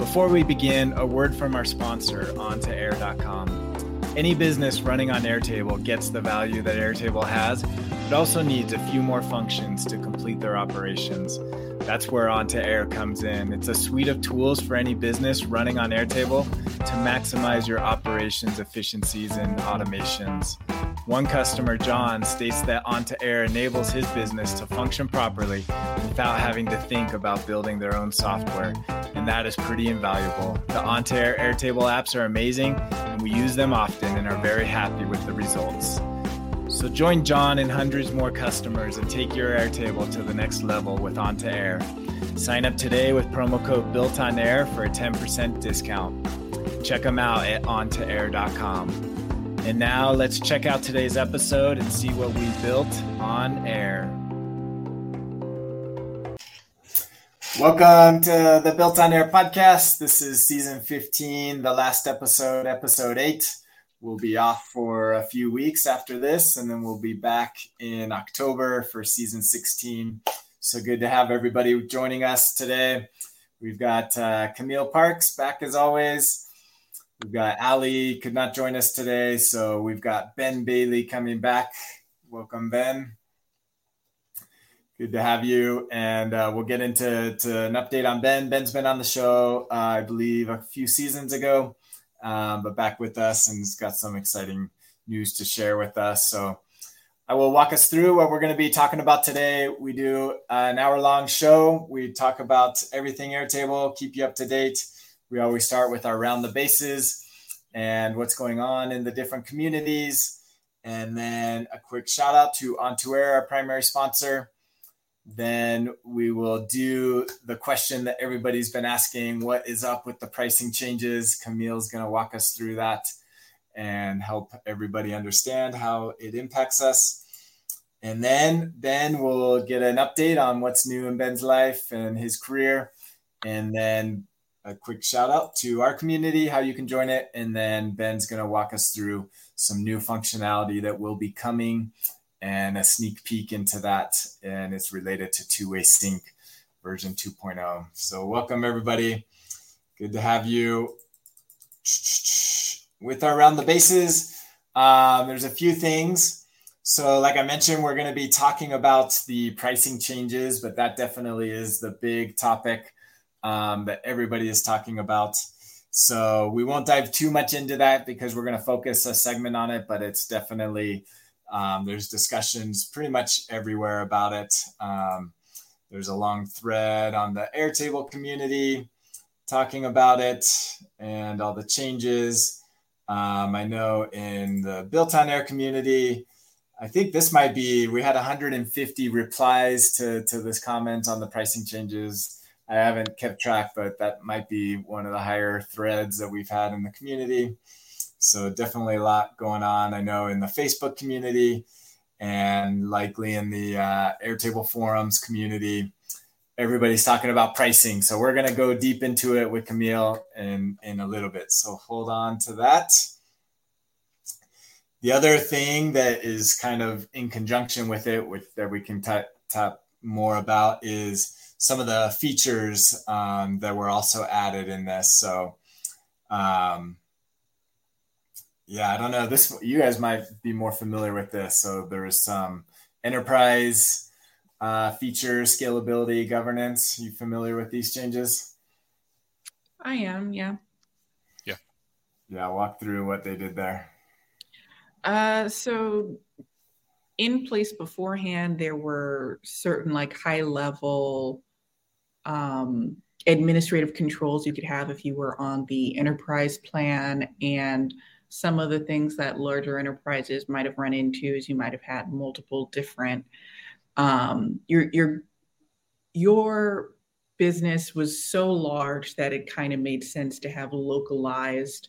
Before we begin, a word from our sponsor, On2Air.com. Any business running on Airtable gets the value that Airtable has, but also needs a few more functions to complete their operations. That's where On2Air comes in. It's a suite of tools for any business running on Airtable to maximize your operations efficiencies and automations. One customer, John, states that On2Air enables his business to function properly without having to think about building their own software, and that is pretty invaluable. The On2Air Airtable apps are amazing, and we use them often and are very happy with the results. So join John and hundreds more customers and take your Airtable to the next level with On2Air. Sign up today with promo code Built on Air for a 10% discount. Check them out at on2air.com. And now let's check out today's episode and see what we built on air. Welcome to the Built on Air podcast. This is season 15, the last episode, episode 8. We'll be off for a few weeks after this, and then we'll be back in October for season 16. So good to have everybody joining us today. We've got uh, Kamille Parks back as always. We've got Ali could not join us today, so we've got Ben Bailey coming back. Welcome, Ben. Good to have you, and uh, we'll get into to an update on Ben. Ben's been on the show, uh, I believe, a few seasons ago, um, but back with us and has got some exciting news to share with us. So I will walk us through what we're going to be talking about today. We do an hour long show. We talk about everything Airtable, keep you up to date we always start with our round the bases and what's going on in the different communities. And then a quick shout out to On2Air, our primary sponsor. Then we will do the question that everybody's been asking what is up with the pricing changes? Kamille's going to walk us through that and help everybody understand how it impacts us. And then Ben will get an update on what's new in Ben's life and his career. And then a quick shout out to our community, how you can join it. And then Ben's going to walk us through some new functionality that will be coming and a sneak peek into that. And it's related to two way sync version 2.0. So, welcome everybody. Good to have you. With our round the bases, um, there's a few things. So, like I mentioned, we're going to be talking about the pricing changes, but that definitely is the big topic um, that everybody is talking about. So we won't dive too much into that because we're going to focus a segment on it, but it's definitely um, there's discussions pretty much everywhere about it. Um, there's a long thread on the Airtable community talking about it and all the changes. Um, I know in the Built on Air community, I think this might be we had 150 replies to to this comment on the pricing changes I haven't kept track, but that might be one of the higher threads that we've had in the community. So definitely a lot going on. I know in the Facebook community and likely in the uh, Airtable forums community, everybody's talking about pricing. So we're going to go deep into it with Kamille in, in a little bit. So hold on to that. The other thing that is kind of in conjunction with it, with that we can t- talk more about is some of the features um, that were also added in this. So, um, yeah, I don't know. This you guys might be more familiar with this. So there is some enterprise uh, features, scalability, governance. You familiar with these changes? I am. Yeah. Yeah. Yeah. Walk through what they did there. Uh, so in place beforehand, there were certain like high level um, administrative controls you could have if you were on the enterprise plan and some of the things that larger enterprises might have run into is you might have had multiple different um, your your your business was so large that it kind of made sense to have localized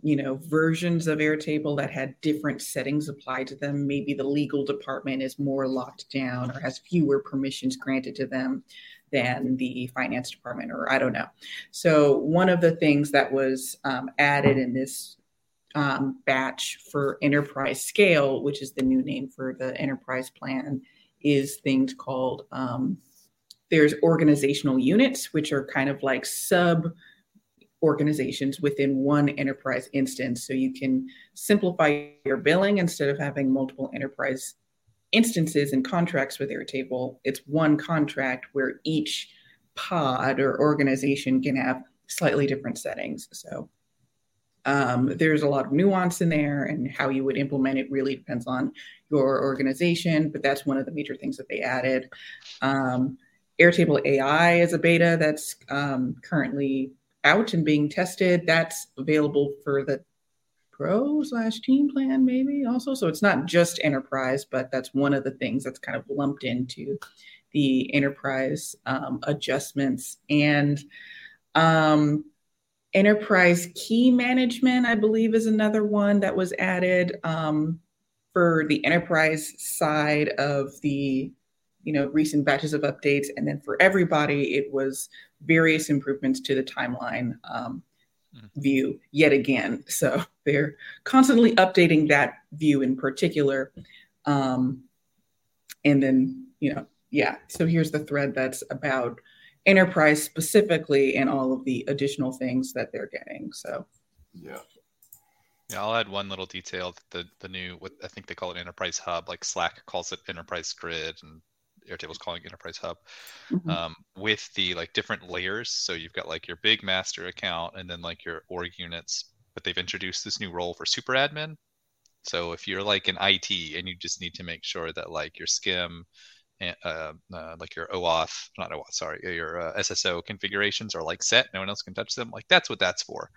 you know, versions of Airtable that had different settings applied to them. Maybe the legal department is more locked down or has fewer permissions granted to them than the finance department, or I don't know. So, one of the things that was um, added in this um, batch for enterprise scale, which is the new name for the enterprise plan, is things called um, there's organizational units, which are kind of like sub organizations within one enterprise instance. So you can simplify your billing instead of having multiple enterprise instances and contracts with Airtable. It's one contract where each pod or organization can have slightly different settings. So um, there's a lot of nuance in there, and how you would implement it really depends on your organization. But that's one of the major things that they added. Um, Airtable AI is a beta that's um, currently out and being tested. That's available for the pro slash team plan, maybe also. So it's not just enterprise, but that's one of the things that's kind of lumped into the enterprise um, adjustments and um, enterprise key management. I believe is another one that was added um, for the enterprise side of the you know recent batches of updates and then for everybody it was various improvements to the timeline um, mm. view yet again so they're constantly updating that view in particular um, and then you know yeah so here's the thread that's about enterprise specifically and all of the additional things that they're getting so yeah yeah, I'll add one little detail. The the new what I think they call it enterprise hub, like Slack calls it enterprise grid, and Airtable's calling Enterprise Hub, mm-hmm. um, with the like different layers. So you've got like your big master account and then like your org units, but they've introduced this new role for super admin. So if you're like an IT and you just need to make sure that like your SCIM uh, uh, like your OAuth, not OAuth, sorry, your uh, SSO configurations are like set. No one else can touch them. Like that's what that's for.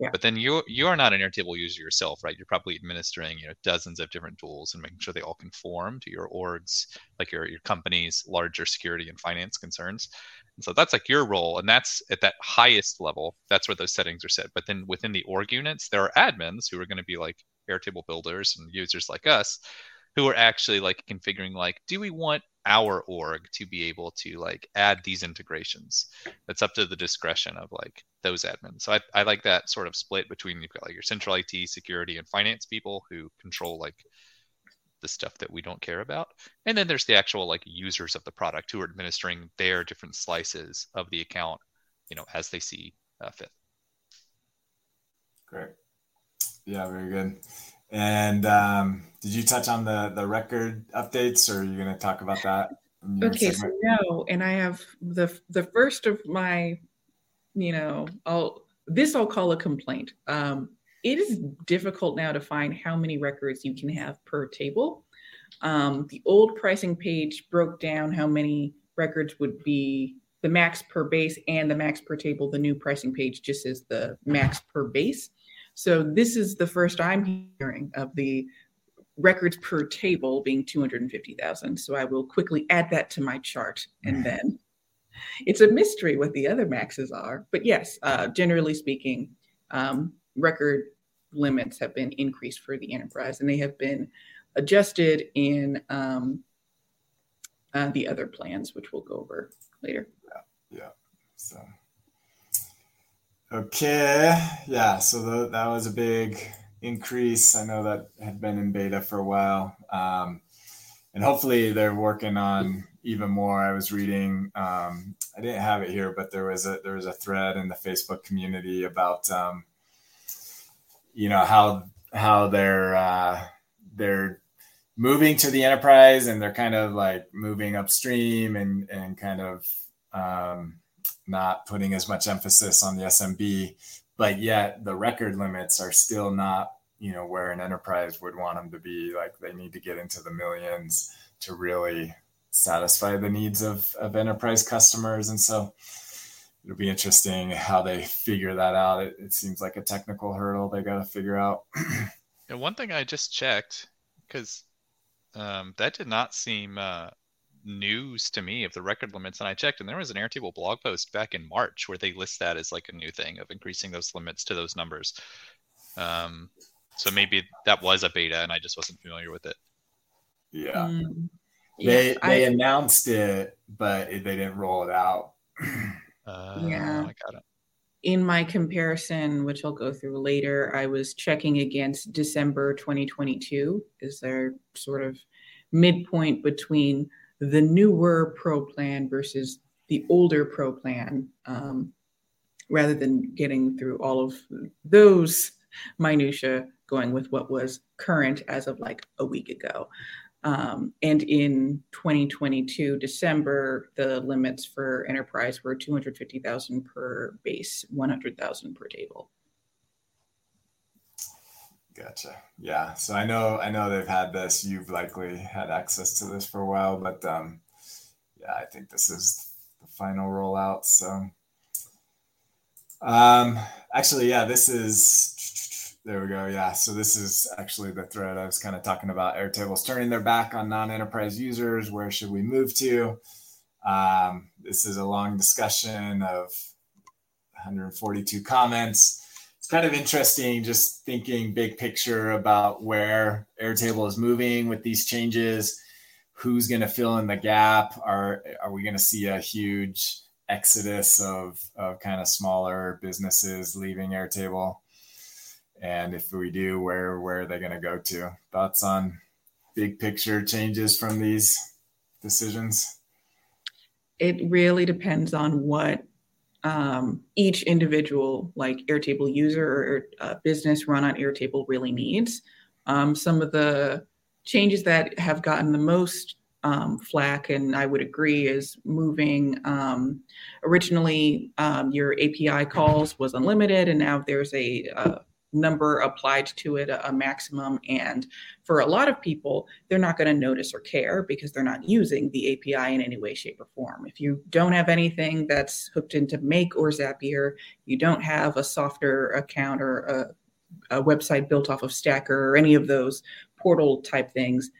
Yeah. But then you you are not an Airtable user yourself, right? You're probably administering you know dozens of different tools and making sure they all conform to your orgs, like your your company's larger security and finance concerns. And so that's like your role, and that's at that highest level. That's where those settings are set. But then within the org units, there are admins who are going to be like Airtable builders and users like us who are actually like configuring like do we want our org to be able to like add these integrations. That's up to the discretion of like those admins. So I, I like that sort of split between you've got like your central it security and finance people who control like the stuff that we don't care about. And then there's the actual like users of the product who are administering their different slices of the account you know as they see uh, fit. Great. Yeah very good and um, did you touch on the the record updates, or are you going to talk about that? Okay, so no, and I have the the first of my, you know, I'll this I'll call a complaint. Um, it is difficult now to find how many records you can have per table. Um, the old pricing page broke down how many records would be the max per base and the max per table. The new pricing page just says the max per base. So this is the first I'm hearing of the records per table being 250,000. So I will quickly add that to my chart and mm. then it's a mystery what the other maxes are. But yes, uh, generally speaking, um, record limits have been increased for the enterprise and they have been adjusted in um, uh, the other plans, which we'll go over later. Yeah. yeah. So. Okay, yeah, so the, that was a big increase. I know that had been in beta for a while, um, and hopefully they're working on even more. I was reading, um, I didn't have it here, but there was a there was a thread in the Facebook community about, um, you know, how how they're uh, they're moving to the enterprise and they're kind of like moving upstream and and kind of um, not putting as much emphasis on the SMB, but yet the record limits are still not, you know, where an enterprise would want them to be. Like they need to get into the millions to really satisfy the needs of, of enterprise customers. And so it'll be interesting how they figure that out. It, it seems like a technical hurdle they got to figure out. and one thing I just checked, because um, that did not seem uh, news to me of the record limits and i checked and there was an airtable blog post back in march where they list that as like a new thing of increasing those limits to those numbers Um, so maybe that was a beta and I just wasn't familiar with it. Yeah. Mm. They yeah, they I, announced it, but they didn't roll it out. uh, yeah. I got it. In my comparison, which I'll go through later, I was checking against December 2022. Is there sort of midpoint between the newer pro plan versus the older pro plan, um, rather than getting through all of those minutia, going with what was current as of like a week ago. Um, and in 2022 December, the limits for enterprise were 250,000 per base, 100,000 per table. Gotcha. Yeah. So I know I know they've had this. You've likely had access to this for a while, but um, yeah, I think this is the final rollout. So um, actually, yeah, this is there we go. Yeah. So this is actually the thread I was kind of talking about. Airtable's turning their back on non-enterprise users. Where should we move to? Um, this is a long discussion of 142 comments. It's kind of interesting just thinking big picture about where Airtable is moving with these changes. Who's going to fill in the gap? Are are we going to see a huge exodus of, of kind of smaller businesses leaving Airtable? And if we do, where where are they going to go to? Thoughts on big picture changes from these decisions? It really depends on what um, each individual, like Airtable user or uh, business run on Airtable, really needs. Um, some of the changes that have gotten the most um, flack, and I would agree, is moving. Um, originally, um, your API calls was unlimited, and now there's a, a number applied to it, a, maximum. And for a lot of people, they're not going to notice or care because they're not using the API in any way, shape, or form. If you don't have anything that's hooked into Make or Zapier, you don't have a software account or a, a website built off of Stacker or any of those portal type things,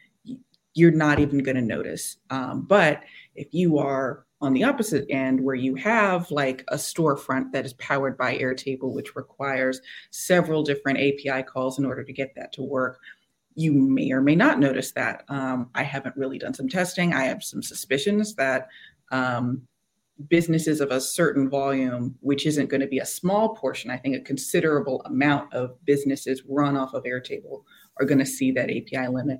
you're not even going to notice. Um, but if you are on the opposite end where you have like a storefront that is powered by Airtable, which requires several different API calls in order to get that to work. You may or may not notice that. Um, I haven't really done some testing. I have some suspicions that um, businesses of a certain volume, which isn't going to be a small portion, I think a considerable amount of businesses run off of Airtable are going to see that API limit.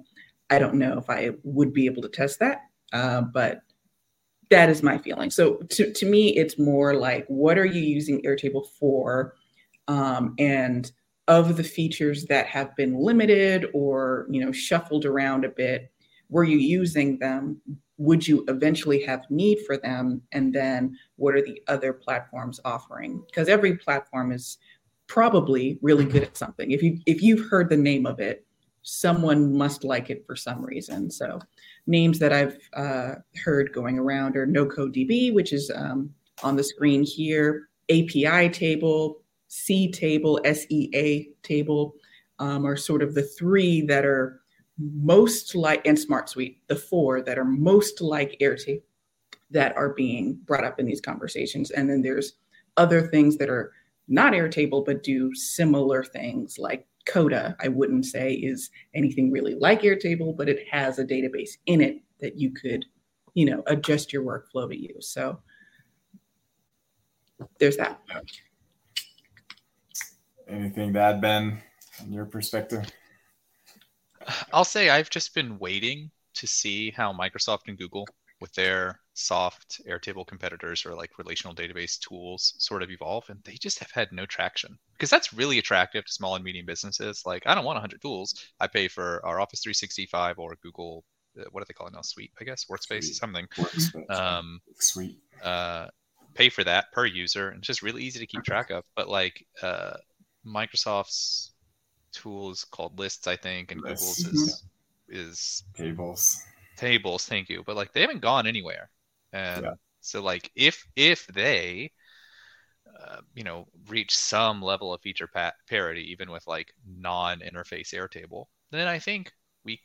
I don't know if I would be able to test that, uh, but that is my feeling. So to, to me, it's more like what are you using Airtable for? Um, and of the features that have been limited or you know shuffled around a bit, were you using them? Would you eventually have need for them? And then what are the other platforms offering? Because every platform is probably really good at something. If you if you've heard the name of it, someone must like it for some reason. So names that I've uh, heard going around are NocoDB, which is um, on the screen here, API table, SeaTable, SEA table um, are sort of the three that are most like, and Smart Suite, the four that are most like Airtable that are being brought up in these conversations. And then there's other things that are not Airtable, but do similar things like Coda, I wouldn't say is anything really like Airtable, but it has a database in it that you could, you know, adjust your workflow to use. So there's that. Anything to add, Ben, from your perspective? I'll say I've just been waiting to see how Microsoft and Google with their soft Airtable competitors or like relational database tools sort of evolve, and they just have had no traction because that's really attractive to small and medium businesses. Like, I don't want 100 tools. I pay for our Office 365 or Google, uh, what do they call it now? Suite, I guess, Workspace, Suite. something. Workspace. Um, Suite. Uh, pay for that per user, and it's just really easy to keep track of. But like uh, Microsoft's tool is called Lists, I think, and Lists. Google's is is tables tables thank you. But like they haven't gone anywhere. And yeah. so like if if they uh, you know reach some level of feature pa- parity even with like non-interface airtable then i think we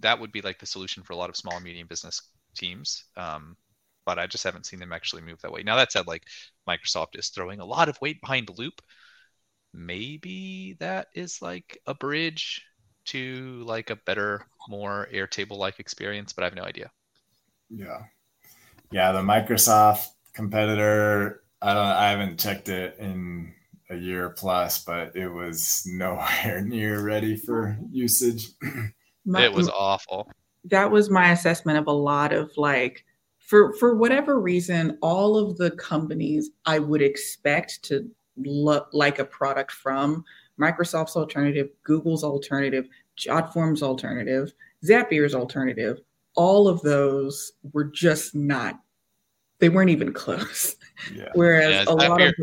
that would be like the solution for a lot of small and medium business teams. Um, but i just haven't seen them actually move that way. Now that said like microsoft is throwing a lot of weight behind loop. Maybe that is like a bridge to like a better, more Airtable like experience, but I have no idea. Yeah. Yeah, the Microsoft competitor, I don't I haven't checked it in a year plus, but it was nowhere near ready for usage. My, it was awful. That was my assessment of a lot of like for for whatever reason, all of the companies I would expect to look like a product from Microsoft's alternative, Google's alternative, Jotform's alternative, Zapier's alternative, all of those were just not. They weren't even close. Yeah. Whereas yeah, a Zapier, lot of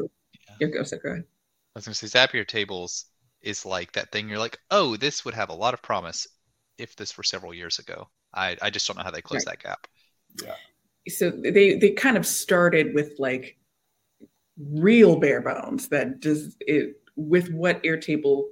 yeah. go, so go ahead. I was going to say Zapier tables is like that thing. You're like, oh, this would have a lot of promise if this were several years ago. I I just don't know how they close right. that gap. Yeah. So they they kind of started with like real bare bones that does it with what Airtable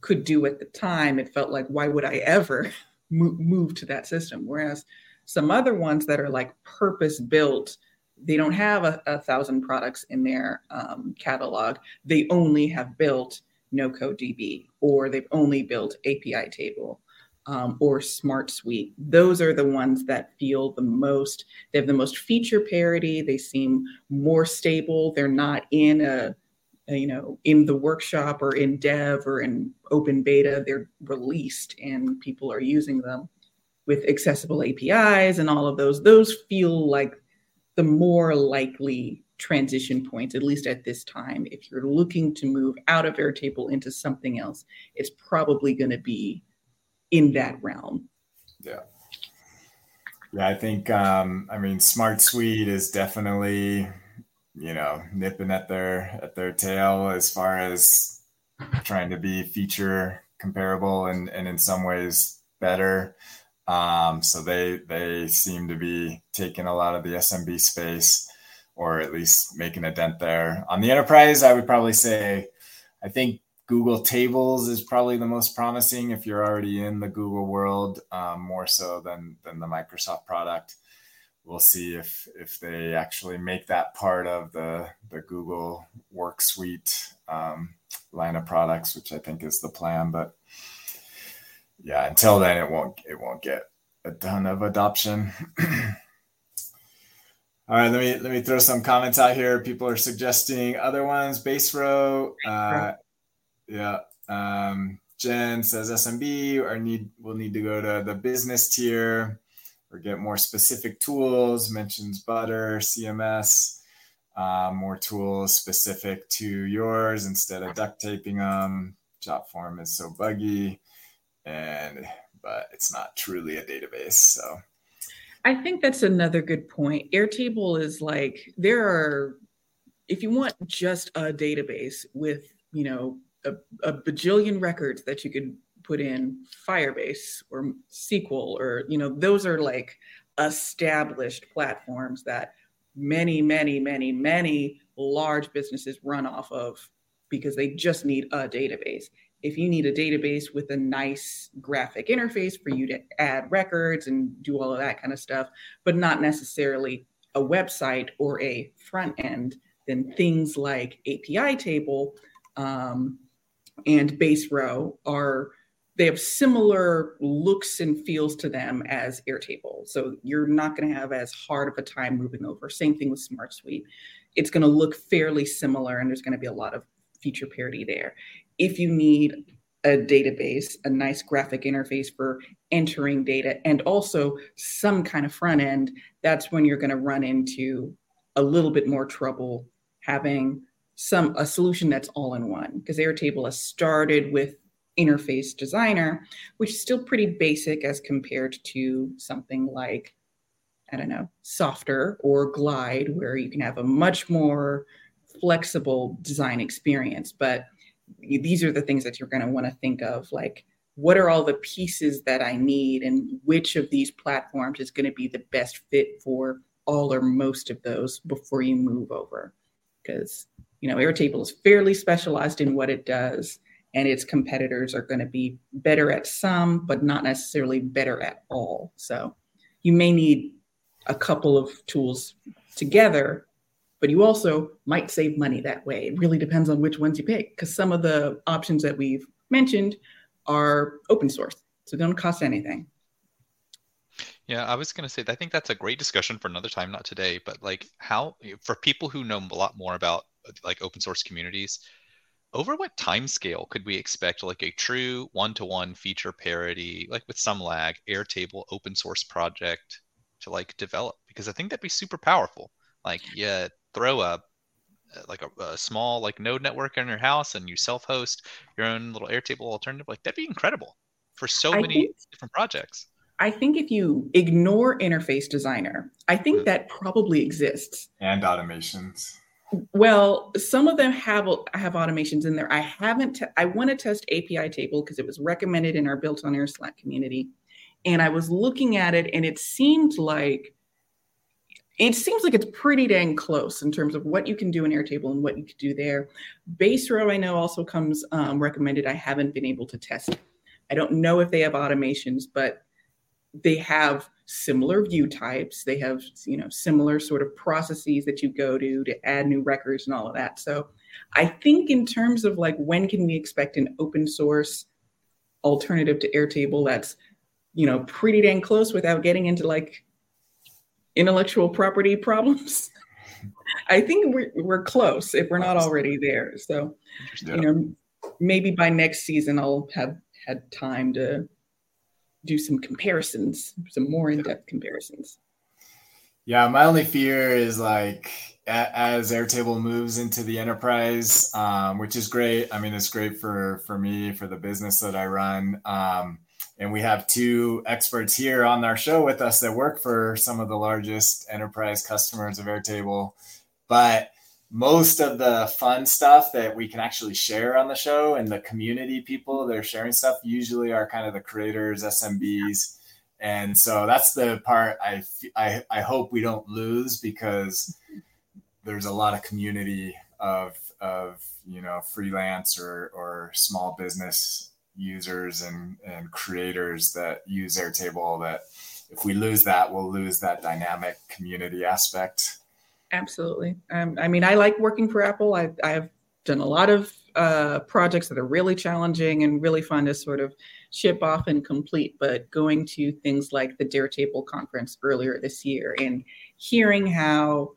could do at the time. It felt like why would I ever move, to that system? Whereas some other ones that are like purpose built they don't have a, a thousand products in their um, catalog. They only have built no code DB or they've only built API table um, or Smart Suite. Those are the ones that feel the most, they have the most feature parity. They seem more stable. They're not in a, you know, in the workshop or in dev or in open beta. They're released and people are using them with accessible APIs and all of those. Those feel like the more likely transition points, at least at this time. If you're looking to move out of Airtable into something else, it's probably going to be in that realm. Yeah. Yeah, I think, um, I mean, Smart Suite is definitely, you know, nipping at their at their tail as far as trying to be feature comparable and, and in some ways better. Um, so they they seem to be taking a lot of the SMB space, or at least making a dent there. On the enterprise, I would probably say, I think Google Tables is probably the most promising if you're already in the Google world, um, more so than than the Microsoft product. We'll see if if they actually make that part of the the Google Work Suite um, line of products, which I think is the plan, but yeah, until then it won't it won't get a ton of adoption. All right, let me let me throw some comments out here. People are suggesting other ones. Base row, uh, yeah. Um, Jen says SMB or need will need to go to the business tier or get more specific tools. Mentions Butter, CMS, uh, more tools specific to yours instead of duct taping them. Jotform is so buggy and but it's not truly a database. So I think that's another good point. Airtable is like there are if you want just a database with, you know, a, a bajillion records that you could put in Firebase or SQL or, you know, those are like established platforms that many, many, many, many large businesses run off of because they just need a database. If you need a database with a nice graphic interface for you to add records and do all of that kind of stuff, but not necessarily a website or a front end, then things like API table um, and base row are they have similar looks and feels to them as Airtable. So you're not going to have as hard of a time moving over. Same thing with Smart Suite. It's going to look fairly similar, and there's going to be a lot of feature parity there if you need a database, a nice graphic interface for entering data, and also some kind of front end, that's when you're going to run into a little bit more trouble having some a solution that's all in one because Airtable has started with interface designer, which is still pretty basic as compared to something like I don't know, Softr or Glide, where you can have a much more flexible design experience. But these are the things that you're going to want to think of like what are all the pieces that i need and which of these platforms is going to be the best fit for all or most of those before you move over because you know airtable is fairly specialized in what it does and its competitors are going to be better at some but not necessarily better at all so you may need a couple of tools together but you also might save money that way. It really depends on which ones you pick because some of the options that we've mentioned are open source, so they don't cost anything. Yeah, I was going to say, I think that's a great discussion for another time, not today, but like how, for people who know a lot more about like open source communities, over what time scale could we expect like a true one-to-one feature parity, like with some lag, Airtable open source project to like develop? Because I think that'd be super powerful. Like, yeah, throw a like a, a small like node network in your house and you self-host your own little Airtable alternative. Like that'd be incredible for so I many think- different projects. I think if you ignore interface designer, I think mm. that probably exists. And automations. Well, some of them have have automations in there. I haven't. T- I want to test API table because it was recommended in our built on air Slack community, and I was looking at it, and it seemed like it seems like it's pretty dang close in terms of what you can do in Airtable and what you could do there. Base row, I know, also comes um, recommended. I haven't been able to test. I don't know if they have automations, but they have similar view types. They have you know similar sort of processes that you go to to add new records and all of that. So i think in terms of like when can we expect an open source alternative to airtable that's you know pretty dang close without getting into like intellectual property problems? I think we're, we're close if we're not already there. So yeah. you know maybe by next season i'll have had time to do some comparisons, some more in depth comparisons. Yeah, my only fear is like as Airtable moves into the enterprise, um, which is great. I mean, it's great for for me for the business that I run. Um, and we have two experts here on our show with us that work for some of the largest enterprise customers of Airtable. But most of the fun stuff that we can actually share on the show and the community people that are sharing stuff usually are kind of the creators, SMBs. And so that's the part I, I, I hope we don't lose because there's a lot of community of, of you know, freelance or, or small business users and, and creators that use Airtable that if we lose that, we'll lose that dynamic community aspect. Absolutely. Um, I mean, I like working for Apple. I, I've done a lot of uh, projects that are really challenging and really fun to sort of ship off and complete. But going to things like the Daretable conference earlier this year and hearing how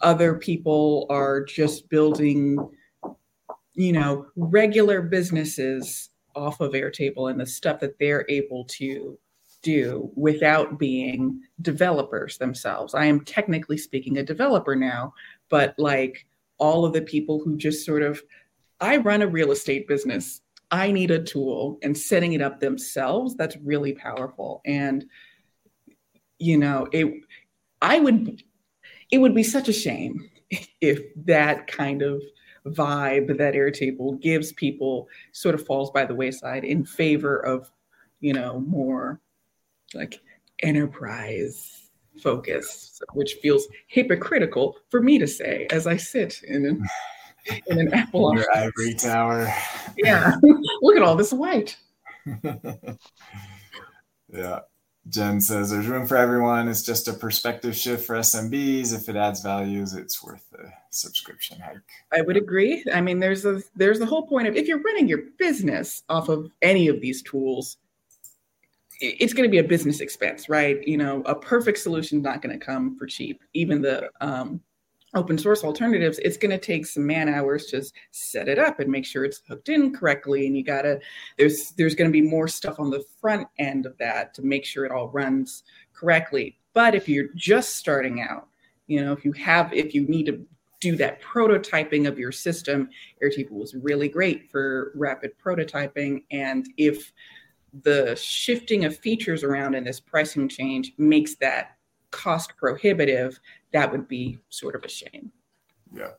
other people are just building, you know, regular businesses off of Airtable and the stuff that they're able to do without being developers themselves. I am technically speaking a developer now, but like all of the people who just sort of, I run a real estate business. I need a tool and setting it up themselves, that's really powerful. And, you know, it, I would, it would be such a shame if that kind of vibe that Airtable gives people sort of falls by the wayside in favor of, you know, more like enterprise focus, which feels hypocritical for me to say as I sit in an in an Apple Your ivory tower. Yeah, look at all this white. yeah. Jen says there's room for everyone. It's just a perspective shift for SMBs. If it adds values, it's worth the subscription hike. I would agree. I mean, there's a there's the whole point of if you're running your business off of any of these tools, it's going to be a business expense, right? You know, a perfect solution is not going to come for cheap. Even the um, open source alternatives, it's going to take some man hours to set it up and make sure it's hooked in correctly. And you got to there's there's going to be more stuff on the front end of that to make sure it all runs correctly. But if you're just starting out, you know, if you have if you need to do that prototyping of your system, Airtable was really great for rapid prototyping. And if the shifting of features around in this pricing change makes that cost prohibitive, that would be sort of a shame. Yeah.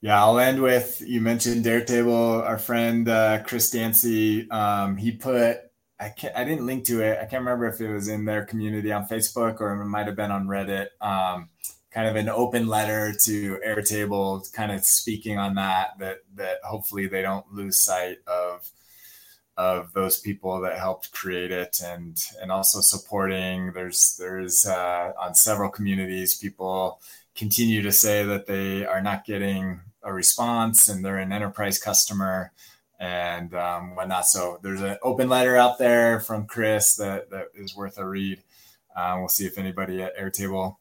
Yeah, I'll end with you mentioned Daretable. Our friend uh, Chris Dancy, um, he put I can't I didn't link to it. I can't remember if it was in their community on Facebook or it might have been on Reddit. Um, kind of an open letter to Airtable, kind of speaking on that that that hopefully they don't lose sight of of those people that helped create it and and also supporting. There's there's uh, on several communities people continue to say that they are not getting a response and they're an enterprise customer and um, whatnot. So there's an open letter out there from chris that, that is worth a read. Uh, we'll see if anybody at airtable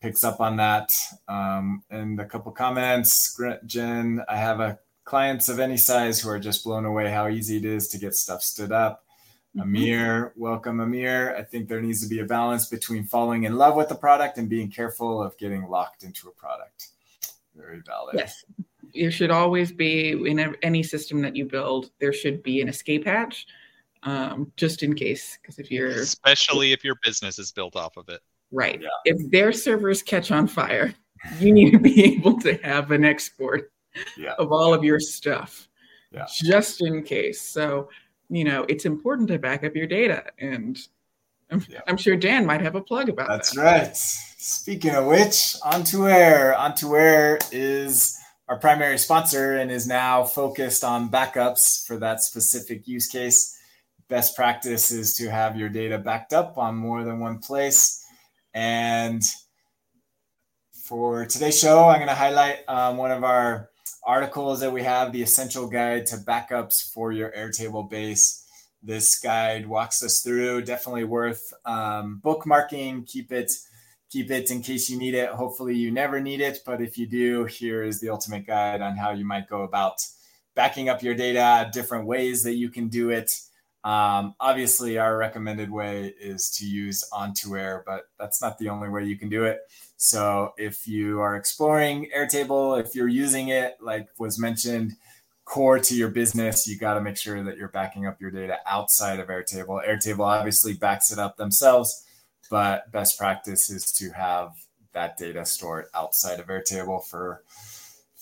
picks up on that. Um, and a couple comments. Jen i have a clients of any size who are just blown away how easy it is to get stuff stood up. Mm-hmm. Amir, welcome, Amir. I think there needs to be a balance between falling in love with the product and being careful of getting locked into a product. Very valid. Yes. You should always be in any system that you build, there should be an escape hatch um, just in case. Because if you're, especially if your business is built off of it, right? Yeah. If their servers catch on fire, you need to be able to have an export yeah. of all of your stuff yeah. just in case. So, you know, it's important to back up your data. And I'm, yeah. I'm sure Dan might have a plug about that. That's that. right. Speaking of which, On2Air. On2Air is our primary sponsor and is now focused on backups for that specific use case. Best practice is to have your data backed up on more than one place. And for today's show, I'm going to highlight um, one of our articles that we have the essential guide to backups for your Airtable base. This guide walks us through. Definitely worth um, bookmarking. Keep it, keep it in case you need it. Hopefully, you never need it, but if you do, here is the ultimate guide on how you might go about backing up your data. Different ways that you can do it. Um, obviously, our recommended way is to use On2Air, but that's not the only way you can do it. So if you are exploring Airtable, if you're using it, like was mentioned, core to your business, you got to make sure that you're backing up your data outside of Airtable. Airtable obviously backs it up themselves, but best practice is to have that data stored outside of Airtable for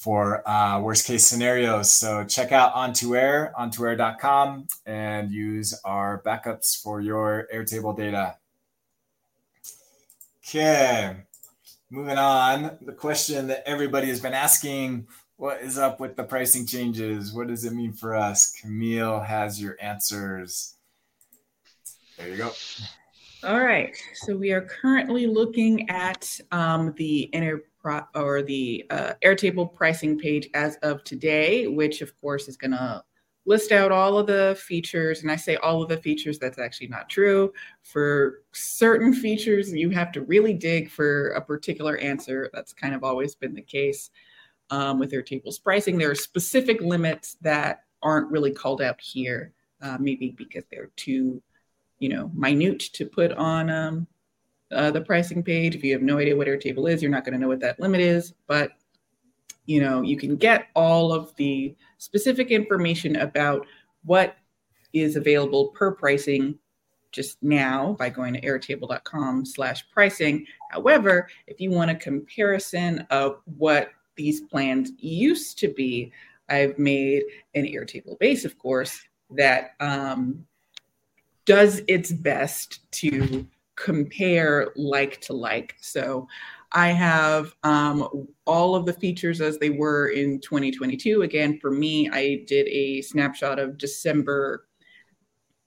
for uh, worst case scenarios. So check out On2Air, on2air.com, and use our backups for your Airtable data. Okay. Moving on, the question that everybody has been asking what is up with the pricing changes? What does it mean for us? Kamille has your answers. There you go. All right. So we are currently looking at um, the inner or the uh, Airtable pricing page as of today, which of course is going to list out all of the features. And I say all of the features, that's actually not true. For certain features, you have to really dig for a particular answer. That's kind of always been the case um, with Airtable's pricing. There are specific limits that aren't really called out here, uh, maybe because they're too, you know, minute to put on um, uh, the pricing page. If you have no idea what Airtable is, you're not going to know what that limit is. But you know, you can get all of the specific information about what is available per pricing just now by going to airtable.com slash pricing. However, if you want a comparison of what these plans used to be, I've made an Airtable base, of course, that um, does its best to compare like to like. So I have um, all of the features as they were in 2022. Again, for me, I did a snapshot of December,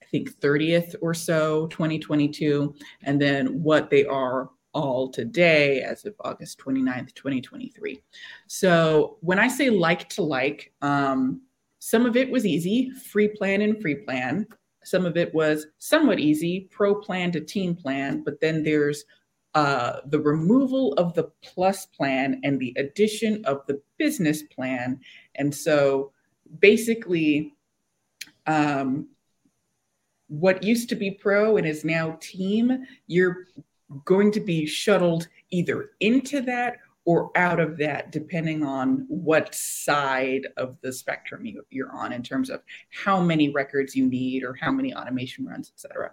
I think 30th or so, 2022, and then what they are all today as of August 29th, 2023. So when I say like to like, um, some of it was easy, free plan and free plan. Some of it was somewhat easy, pro plan to team plan, but then there's uh, the removal of the plus plan and the addition of the business plan. And so basically, um, what used to be pro and is now team, you're going to be shuttled either into that or out of that, depending on what side of the spectrum you, are on in terms of how many records you need or how many automation runs, et cetera.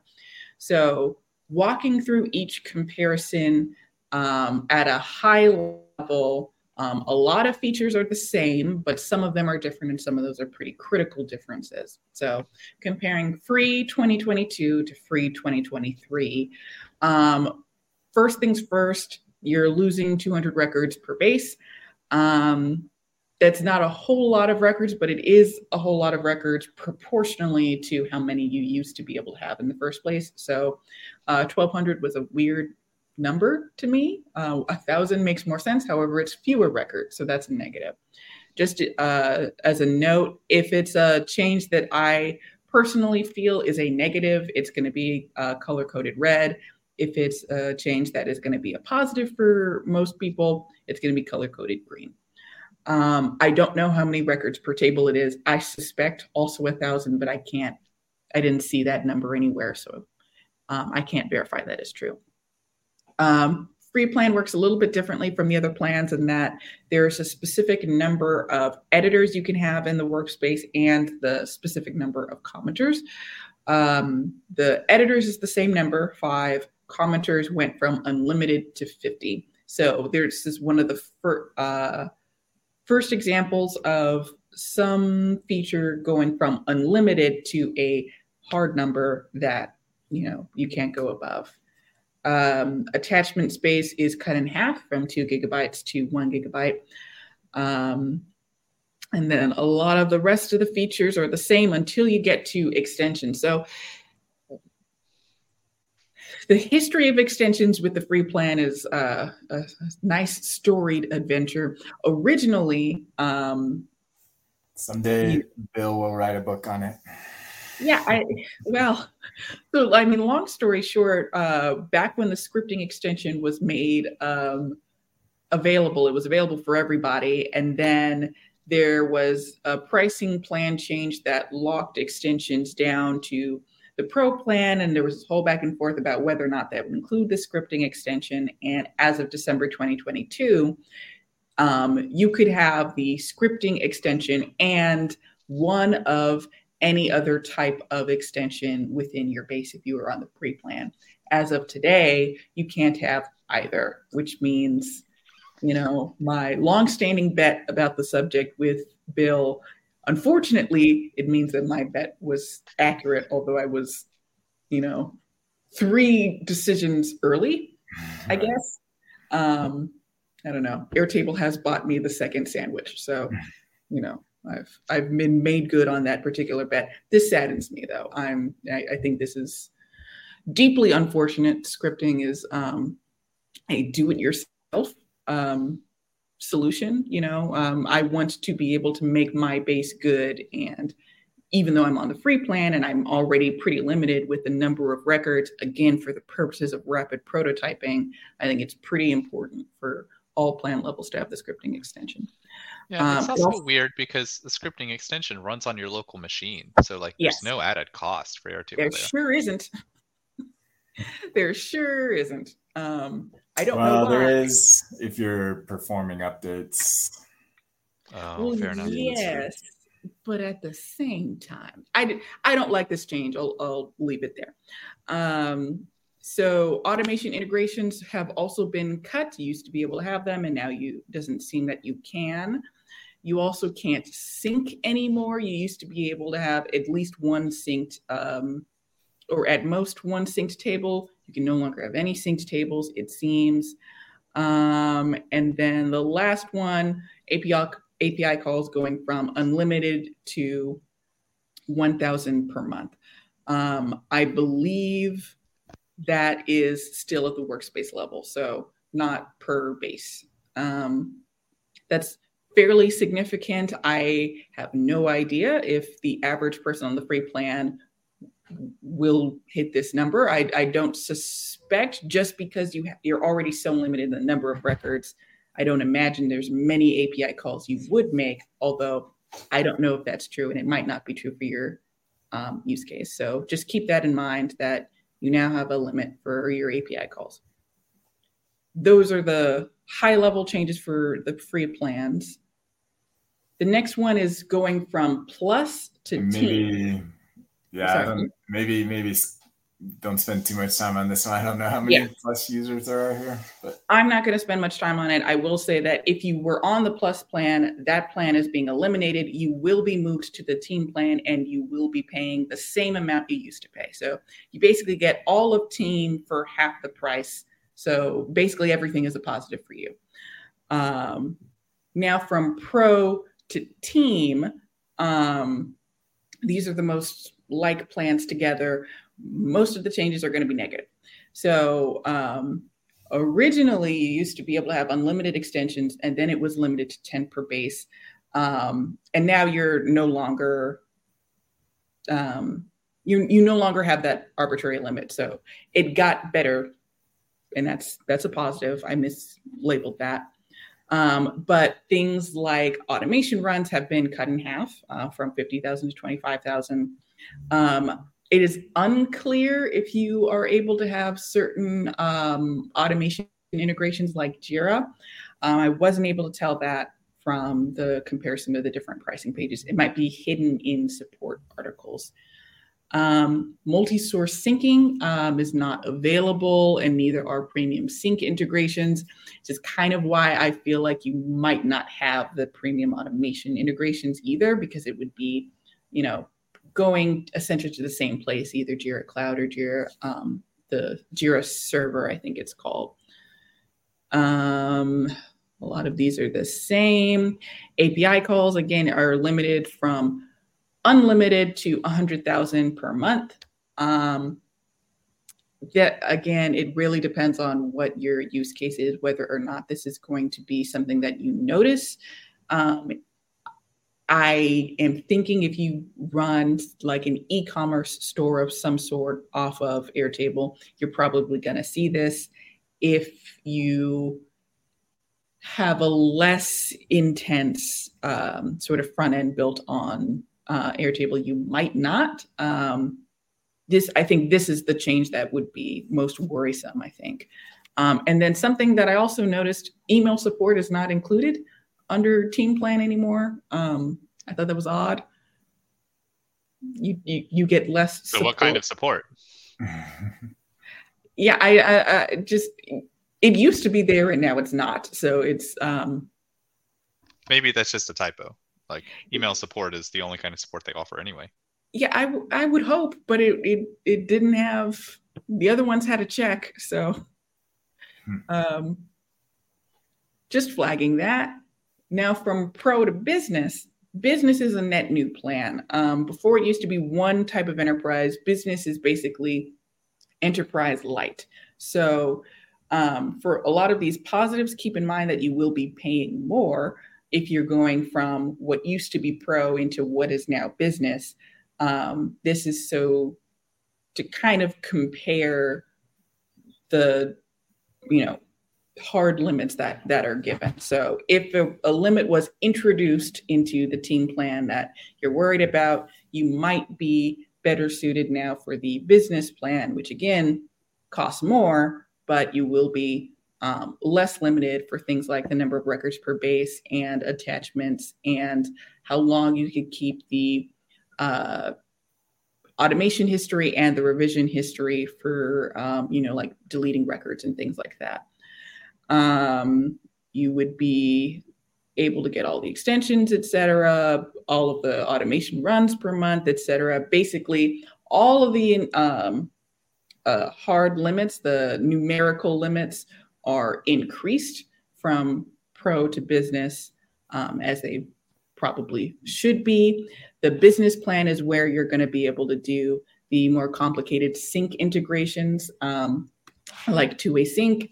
So walking through each comparison um, at a high level. Um, a lot of features are the same, but some of them are different, and some of those are pretty critical differences. So, comparing free 2022 to free 2023, um, first things first, you're losing 200 records per base. Um, that's not a whole lot of records, but it is a whole lot of records proportionally to how many you used to be able to have in the first place. So, uh, 1200 was a weird number to me. Uh, a thousand makes more sense. However, it's fewer records, so that's a negative. Just uh, as a note, if it's a change that I personally feel is a negative, it's going to be uh, color coded red. If it's a change that is going to be a positive for most people, it's going to be color coded green. Um, I don't know how many records per table it is. I suspect also a thousand, but I can't, I didn't see that number anywhere. So um, I can't verify that is true. Um, free plan works a little bit differently from the other plans in that there's a specific number of editors you can have in the workspace and the specific number of commenters. Um, the editors is the same number, five. Commenters went from unlimited to 50. So there's is one of the fir- uh, first examples of some feature going from unlimited to a hard number that you know you can't go above. Um, attachment space is cut in half from two gigabytes to one gigabyte. Um, and then a lot of the rest of the features are the same until you get to extensions. So the history of extensions with the free plan is uh, a, a, nice storied adventure. Originally, um, someday you, Bill will write a book on it. Yeah, I well, so I mean, long story short, uh, back when the scripting extension was made um, available, it was available for everybody, and then there was a pricing plan change that locked extensions down to the pro plan, and there was this whole back and forth about whether or not that would include the scripting extension. And as of December 2022, um, you could have the scripting extension and one of any other type of extension within your base if you are on the pre plan. As of today, you can't have either, which means, you know, my long-standing bet about the subject with Bill Unfortunately, it means that my bet was accurate, although I was, you know, three decisions early, I guess. Um, I don't know. Airtable has bought me the second sandwich. So, you know, I've I've been made good on that particular bet. This saddens me though. I'm I, I think this is deeply unfortunate. Scripting is um, a do-it-yourself um, solution. You know, um, I want to be able to make my base good. And even though I'm on the free plan and I'm already pretty limited with the number of records, again, for the purposes of rapid prototyping, I think it's pretty important for all plan levels to have the scripting extension. Yeah, it's um, also weird because the scripting extension runs on your local machine. So like yes. there's no added cost for Airtable. There, there. sure isn't. there sure isn't. Um, I don't well, know. Well, there is if you're performing updates. Oh, well, fair enough. Yes, but at the same time, I I don't like this change. I'll I'll leave it there. Um, so automation integrations have also been cut. You used to be able to have them, and now you doesn't seem that you can. You also can't sync anymore. You used to be able to have at least one synced, um, or at most one synced table. You can no longer have any synced tables, it seems. Um, and then the last one, API, API calls going from unlimited to 1,000 per month. Um, I believe that is still at the workspace level, so not per base. Um, that's fairly significant. I have no idea if the average person on the free plan will hit this number. I, I don't suspect just because you ha- you're already so limited in the number of records. I don't imagine there's many API calls you would make, although I don't know if that's true, and it might not be true for your um, use case. So just keep that in mind that you now have a limit for your API calls. Those are the high level changes for the free plans. The next one is going from plus to Maybe. team yeah, maybe maybe don't spend too much time on this one. I don't know how many yeah. plus users there are here, but I'm not going to spend much time on it. I will say that if you were on the plus plan, that plan is being eliminated. You will be moved to the team plan and you will be paying the same amount you used to pay. So you basically get all of team for half the price. So basically everything is a positive for you. Um, Now, from pro to team, um, these are the most like plans together. Most of the changes are going to be negative. So, um, originally, you used to be able to have unlimited extensions, and then it was limited to 10 per base. Um, and now you're no longer um, you you no longer have that arbitrary limit. So it got better, and that's that's a positive. I mislabeled that. Um, but things like automation runs have been cut in half uh, from 50,000 to 25,000. Um, it is unclear if you are able to have certain um, automation integrations like Jira. Um, I wasn't able to tell that from the comparison of the different pricing pages. It might be hidden in support articles. Um, multi-source syncing um, is not available, and neither are premium sync integrations. Which is kind of why I feel like you might not have the premium automation integrations either, because it would be, you know, going essentially to the same place, either Jira Cloud or Jira, um, the Jira Server, I think it's called. Um, a lot of these are the same. API calls, again, are limited from unlimited to 100,000 per month. Um, that again, it really depends on what your use case is, whether or not this is going to be something that you notice. Um, I am thinking if you run like an e commerce store of some sort off of Airtable, you're probably going to see this. If you have a less intense um, sort of front end built on uh, Airtable, you might not. Um, this, I think, this is the change that would be most worrisome. I think, um, and then something that I also noticed: email support is not included under Team Plan anymore. Um, I thought that was odd. You you, you get less. So, what kind of support? yeah, I, I, I just it used to be there and now it's not. So it's um maybe that's just a typo. Like email support is the only kind of support they offer anyway. Yeah, I, w- I would hope, but it, it it didn't have the other ones had a check, so hmm. um just flagging that. Now from pro to business, business is a net new plan. Um, before it used to be one type of enterprise. Business is basically enterprise light. So um, for a lot of these positives, keep in mind that you will be paying more if you're going from what used to be pro into what is now business. Um, this is so to kind of compare the, you know, hard limits that that are given. So if a, a, limit was introduced into the team plan that you're worried about, you might be better suited now for the business plan, which again costs more, but you will be um, less limited for things like the number of records per base and attachments and how long you can keep the uh, automation history and the revision history for um, you know like deleting records and things like that um, you would be able to get all the extensions etc all of the automation runs per month etc basically all of the um, uh, hard limits, the numerical limits are increased from pro to business um, as they probably should be. The business plan is where you're going to be able to do the more complicated sync integrations um, like two way sync.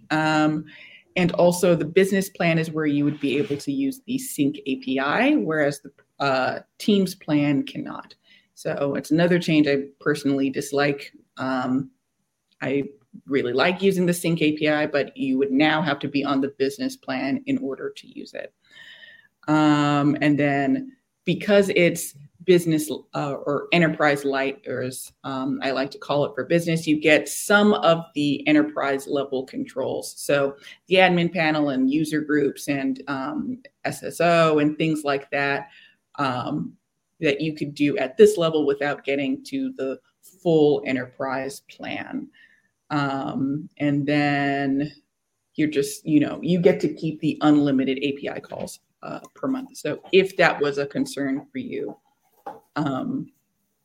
And also, the business plan is where you would be able to use the sync API, whereas the uh, Teams plan cannot. So, it's another change I personally dislike. Um, I really like using the sync API, but you would now have to be on the business plan in order to use it. Um, and then because it's business uh, or enterprise light, or as um, I like to call it for business, you get some of the enterprise level controls. So the admin panel and user groups and um, SSO and things like that um, that you could do at this level without getting to the full enterprise plan. Um, and then you're just, you know, you get to keep the unlimited API calls uh, per month. So if that was a concern for you, um,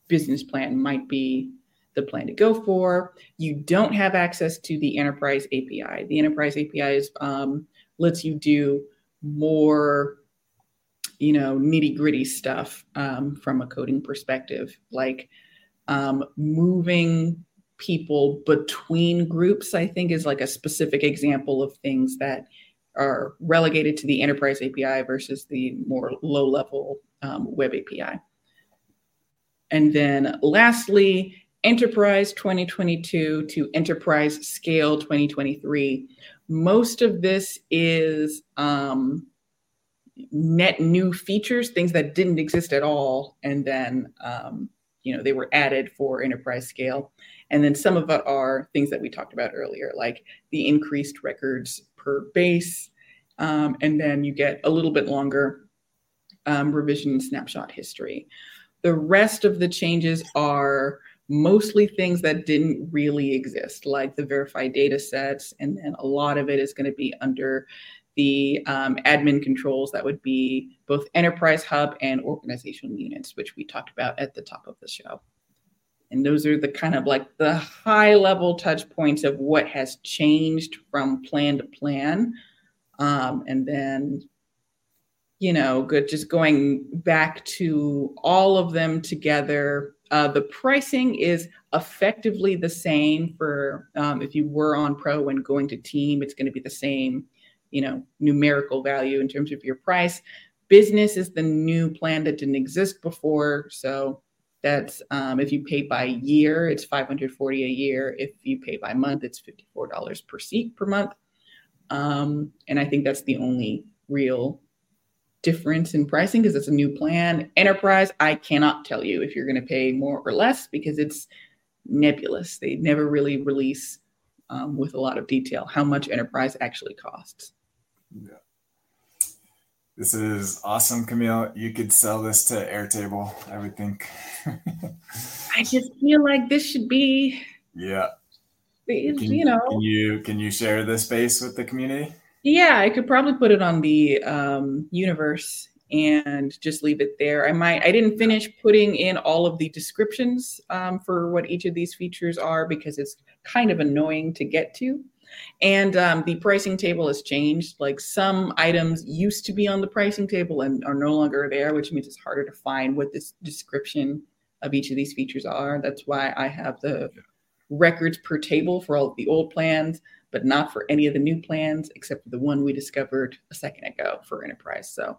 business plan might be the plan to go for. You don't have access to the enterprise API. The enterprise API is, um, lets you do more you know, nitty gritty stuff um, from a coding perspective, like um, moving people between groups, I think is like a specific example of things that are relegated to the enterprise API versus the more low level um, web API. And then lastly, enterprise 2022 to enterprise scale 2023. Most of this is um, net new features, things that didn't exist at all, and then um, you know they were added for enterprise scale. And then some of it are things that we talked about earlier, like the increased records per base, um, and then you get a little bit longer um, revision snapshot history. The rest of the changes are mostly things that didn't really exist, like the verified data sets, and then a lot of it is going to be under the um, admin controls that would be both enterprise hub and organizational units, which we talked about at the top of the show. And those are the kind of like the high level touch points of what has changed from plan to plan. Um, and then, you know, good, just going back to all of them together. Uh, the pricing is effectively the same for um, if you were on pro and going to team, it's going to be the same, you know, numerical value in terms of your price. Business is the new plan that didn't exist before. So that's um, if you pay by year, it's 540 a year. If you pay by month, it's $54 per seat per month. Um, and I think that's the only real difference in pricing because it's a new plan. Enterprise, I cannot tell you if you're going to pay more or less because it's nebulous. They never really release um, with a lot of detail how much enterprise actually costs. Yeah. This is awesome, Kamille. You could sell this to Airtable, I would think. I just feel like this should be. Yeah. Can, you know. Can you can you share this space with the community? Yeah, I could probably put it on the um, universe and just leave it there. I might. I didn't finish putting in all of the descriptions um, for what each of these features are because it's kind of annoying to get to. And um, the pricing table has changed. Like some items used to be on the pricing table and are no longer there, which means it's harder to find what this description of each of these features are. That's why I have the records per table for all the old plans, but not for any of the new plans except for the one we discovered a second ago for enterprise. So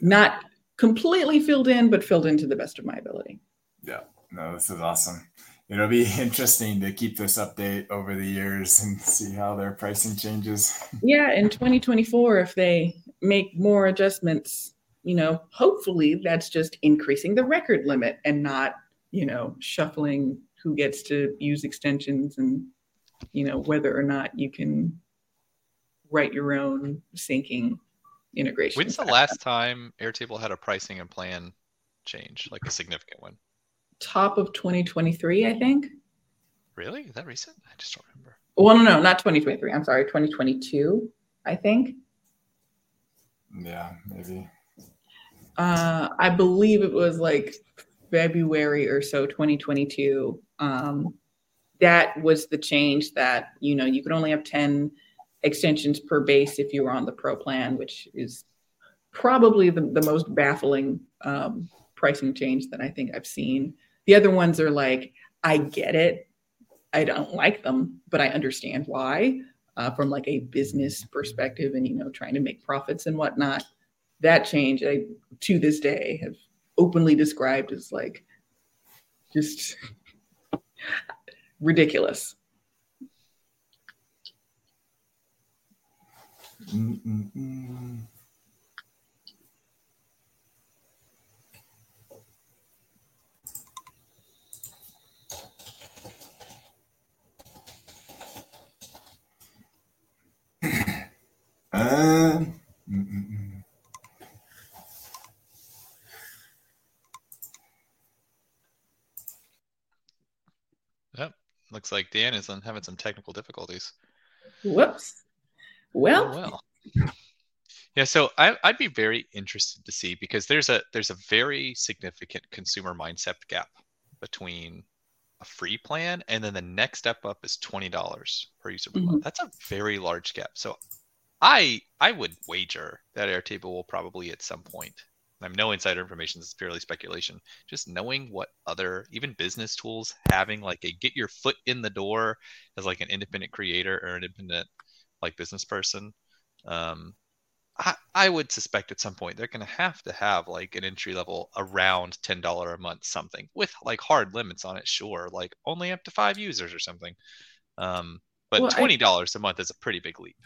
not completely filled in, but filled in to the best of my ability. Yeah, no, this is awesome it'll be interesting to keep this update over the years and see how their pricing changes. Yeah, in 2024, if they make more adjustments, you know, hopefully that's just increasing the record limit and not, you know, shuffling who gets to use extensions and, you know, whether or not you can write your own syncing integration. When's the last time Airtable had a pricing and plan change, like a significant one? top of 2023, I think. Really? Is that recent? I just don't remember. Well, no, no, not 2023. I'm sorry, 2022, I think. Yeah, maybe. Uh, I believe it was like February or so, 2022. Um, that was the change that, you know, you could only have 10 extensions per base if you were on the pro plan, which is probably the, the most baffling um, pricing change that I think I've seen. The other ones are like, I get it. I don't like them, but I understand why uh, from like a business perspective and, you know, trying to make profits and whatnot. That change, I, to this day, have openly described as like just ridiculous. Mm-mm-mm. Uh, Yep. Looks like Dan is having some technical difficulties. Whoops. Well, oh, well. Yeah, so I, would be very interested to see because there's a there's a very significant consumer mindset gap between a free plan and then the next step up is twenty dollars per user per mm-hmm. month. That's a very large gap. So I I would wager that Airtable will probably at some point. I have no insider information. This is purely speculation. Just knowing what other even business tools having like a get your foot in the door as like an independent creator or an independent like business person. Um, I, I would suspect at some point they're going to have to have like an entry level around ten dollar a month something with like hard limits on it. Sure, like only up to five users or something. Um, but well, twenty dollars a month is a pretty big leap.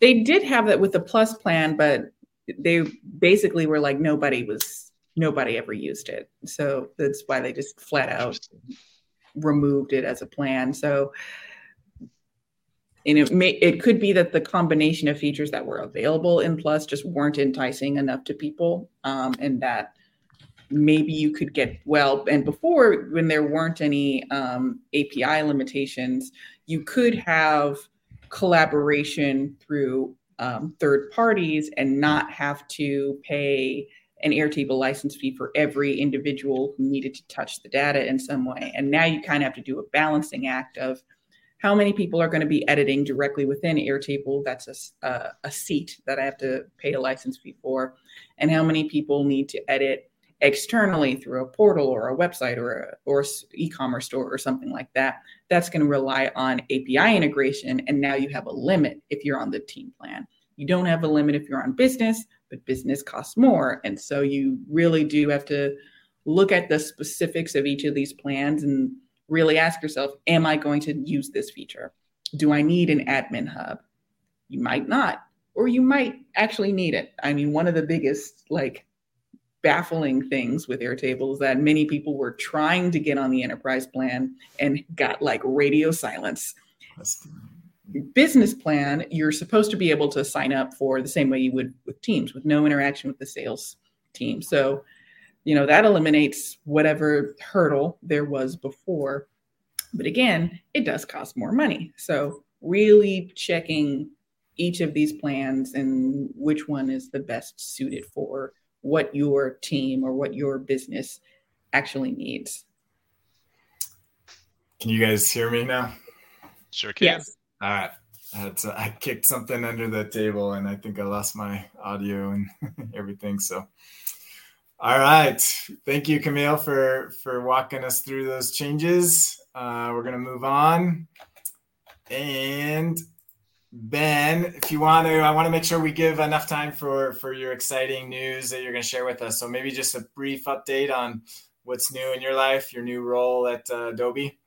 They did have that with the plus plan, but they basically were like nobody was nobody ever used it. So that's why they just flat out removed it as a plan. So and it may it could be that the combination of features that were available in plus just weren't enticing enough to people um, and that maybe you could get well and before when there weren't any um, api limitations you could have collaboration through um, third parties and not have to pay an Airtable license fee for every individual who needed to touch the data in some way. And now you kind of have to do a balancing act of how many people are going to be editing directly within Airtable. That's a, a, a seat that I have to pay a license fee for, and how many people need to edit externally through a portal or a website or a, or e-commerce store or something like that that's going to rely on api integration and now you have a limit if you're on the team plan. You don't have a limit if you're on business but business costs more and so you really do have to look at the specifics of each of these plans and really ask yourself am i going to use this feature? Do i need an admin hub? You might not or you might actually need it. I mean one of the biggest like baffling things with Airtable is that many people were trying to get on the enterprise plan and got like radio silence. Business plan, you're supposed to be able to sign up for the same way you would with Teams, with no interaction with the sales team. So, you know, that eliminates whatever hurdle there was before. But again, it does cost more money. So, really checking each of these plans and which one is the best suited for what your team or what your business actually needs. Can you guys hear me now? Sure can. Yes. All right. To, I kicked something under the table and I think I lost my audio and everything. So, all right. Thank you, Kamille, for for walking us through those changes. Uh, we're gonna move on, and Ben, if you want to, I want to make sure we give enough time for for your exciting news that you're going to share with us. So maybe just a brief update on what's new in your life, your new role at uh, Adobe.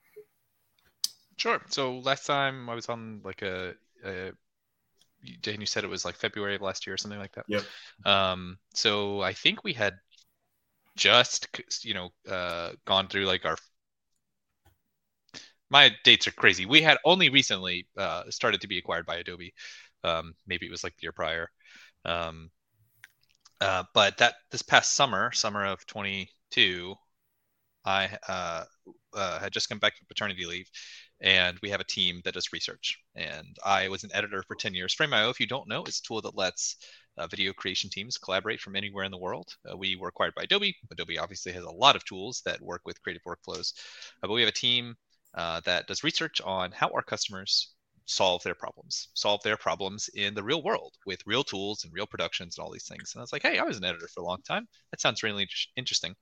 Sure. So last time I was on like a, a Dan, you said it was like February of last year or something like that. Yep. Um, so I think we had just you know uh, gone through like our my dates are crazy. We had only recently uh, started to be acquired by Adobe. Um, maybe it was like the year prior. Um, uh, but that this past summer, summer of 22, I uh, uh, had just come back from paternity leave, and we have a team that does research. And I was an editor for 10 years. Frame.io, if you don't know, is a tool that lets uh, video creation teams collaborate from anywhere in the world. Uh, we were acquired by Adobe. Adobe obviously has a lot of tools that work with creative workflows, uh, but we have a team uh, that does research on how our customers solve their problems, solve their problems in the real world with real tools and real productions and all these things. And I was like, hey, I was an editor for a long time. That sounds really interesting.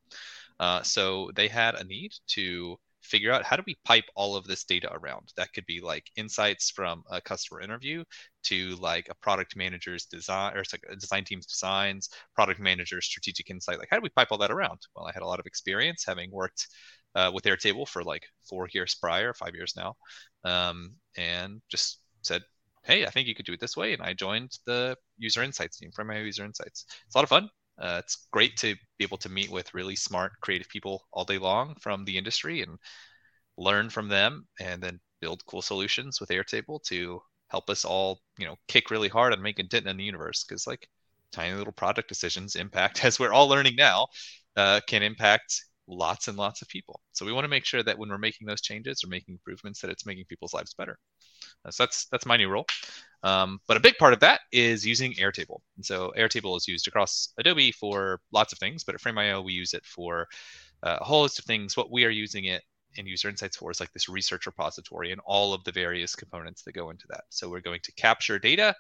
Uh, so they had a need to figure out how do we pipe all of this data around that could be like insights from a customer interview to like a product manager's design or like a design team's designs product manager's strategic insight like how do we pipe all that around well i had a lot of experience having worked uh, with Airtable for like four years prior, five years now, um, and just said, "Hey, I think you could do it this way." And I joined the user insights team from my user insights. It's a lot of fun. Uh, it's great to be able to meet with really smart, creative people all day long from the industry and learn from them, and then build cool solutions with Airtable to help us all, you know, kick really hard and make a dent in the universe. Because like tiny little product decisions impact, as we're all learning now, uh, can impact lots and lots of people. So we want to make sure that when we're making those changes or making improvements, that it's making people's lives better. Uh, so that's that's my new role. Um, but a big part of that is using Airtable. And so Airtable is used across Adobe for lots of things, but at Frame.io we use it for uh, a whole list of things. What we are using it in User Insights for is like this research repository and all of the various components that go into that. So we're going to capture data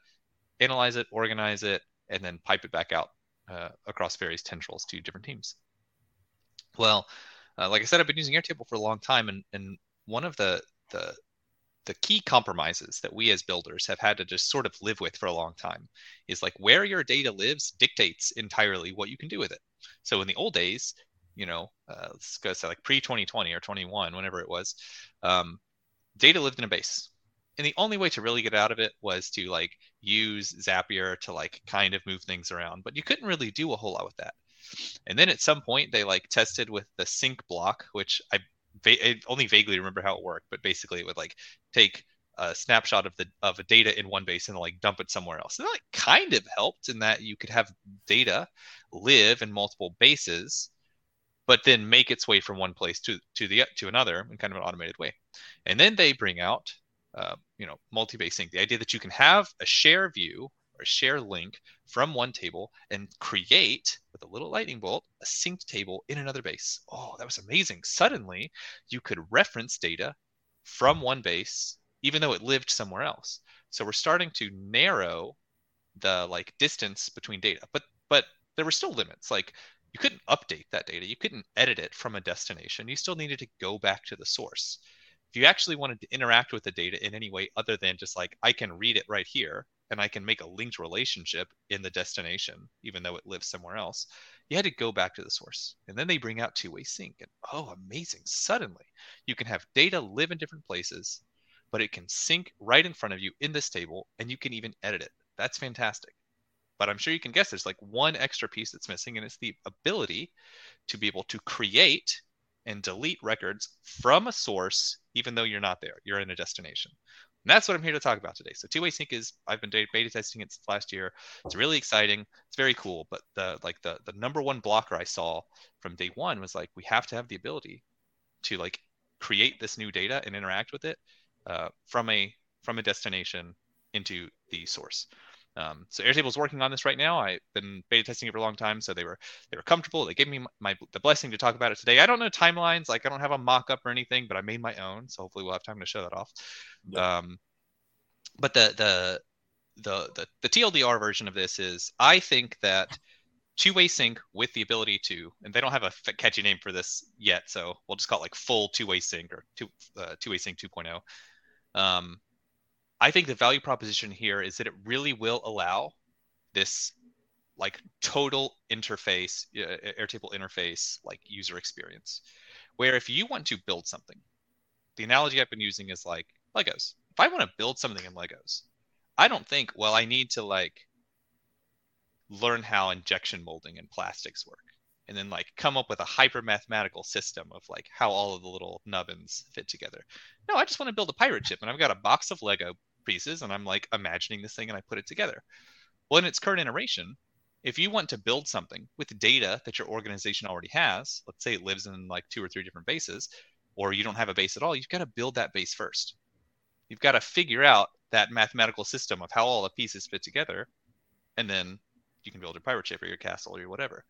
analyze it, organize it, and then pipe it back out uh, across various tendrils to different teams. Well, uh, like I said, I've been using Airtable for a long time, and, and one of the, the the key compromises that we as builders have had to just sort of live with for a long time is like where your data lives dictates entirely what you can do with it. So in the old days, you know, uh, let's go say like pre 2020 or 21, whenever it was, um, data lived in a base. And the only way to really get out of it was to like use Zapier to like kind of move things around, but you couldn't really do a whole lot with that. And then at some point they like tested with the sync block, which I, va- I only vaguely remember how it worked, but basically it would like take a snapshot of the of a data in one base and like dump it somewhere else. And that like kind of helped in that you could have data live in multiple bases but then make its way from one place to to the to another in kind of an automated way. And then they bring out, uh, you know, multi-base sync, the idea that you can have a share view or share link from one table and create with a little lightning bolt a synced table in another base. Oh, that was amazing! Suddenly, you could reference data from one base, even though it lived somewhere else. So we're starting to narrow the like distance between data, but but there were still limits. Like you couldn't update that data. You couldn't edit it from a destination. You still needed to go back to the source. If you actually wanted to interact with the data in any way other than just like, I can read it right here and I can make a linked relationship in the destination, even though it lives somewhere else, you had to go back to the source. And then they bring out two way sync. And oh, amazing. Suddenly, you can have data live in different places, but it can sync right in front of you in this table and you can even edit it. That's fantastic but I'm sure you can guess there's like one extra piece that's missing, and it's the ability to be able to create and delete records from a source, even though you're not there. You're in a destination. And that's what I'm here to talk about today. So two-way sync is I've been beta testing it since last year. It's really exciting. It's very cool. But the like the the number one blocker I saw from day one was like we have to have the ability to like create this new data and interact with it uh, from a from a destination into the source. Um, so Airtable's working on this right now. I've been beta testing it for a long time, so they were they were comfortable. They gave me my, my the blessing to talk about it today. I don't know timelines, like I don't have a mock-up or anything, but I made my own, so hopefully we'll have time to show that off. Yeah. Um, but the the the the the TLDR version of this is I think that two-way sync with the ability to, and they don't have a catchy name for this yet, so we'll just call it like full two-way sync or two uh, two-way sync 2.0. Um, I think the value proposition here is that it really will allow this like total interface, uh, Airtable interface, like user experience. Where if you want to build something, the analogy I've been using is like Legos. If I want to build something in Legos, I don't think, well, I need to like learn how injection molding and plastics work and then like come up with a hyper mathematical system of like how all of the little nubbins fit together. No, I just want to build a pirate ship and I've got a box of Lego pieces and I'm like imagining this thing and I put it together. Well, in its current iteration, if you want to build something with data that your organization already has, let's say it lives in like two or three different bases, or you don't have a base at all, you've got to build that base first. You've got to figure out that mathematical system of how all the pieces fit together, and then you can build your pirate ship or your castle or your whatever.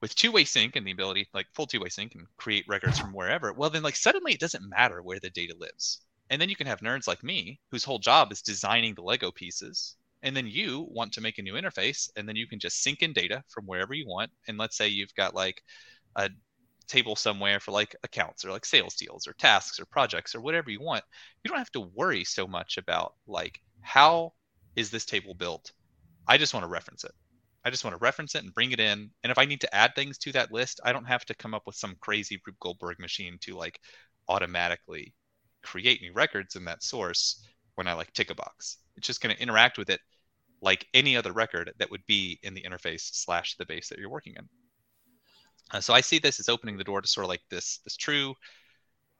With two-way sync and the ability, like full two-way sync and create records from wherever, well then like suddenly it doesn't matter where the data lives. And then you can have nerds like me whose whole job is designing the Lego pieces. And then you want to make a new interface, and then you can just sync in data from wherever you want. And let's say you've got like a table somewhere for like accounts or like sales deals or tasks or projects or whatever you want. You don't have to worry so much about like how is this table built? I just want to reference it. I just want to reference it and bring it in. And if I need to add things to that list, I don't have to come up with some crazy Rube Goldberg machine to like automatically create new records in that source when I like tick a box. It's just going to interact with it like any other record that would be in the interface slash the base that you're working in. Uh, so I see this as opening the door to sort of like this this true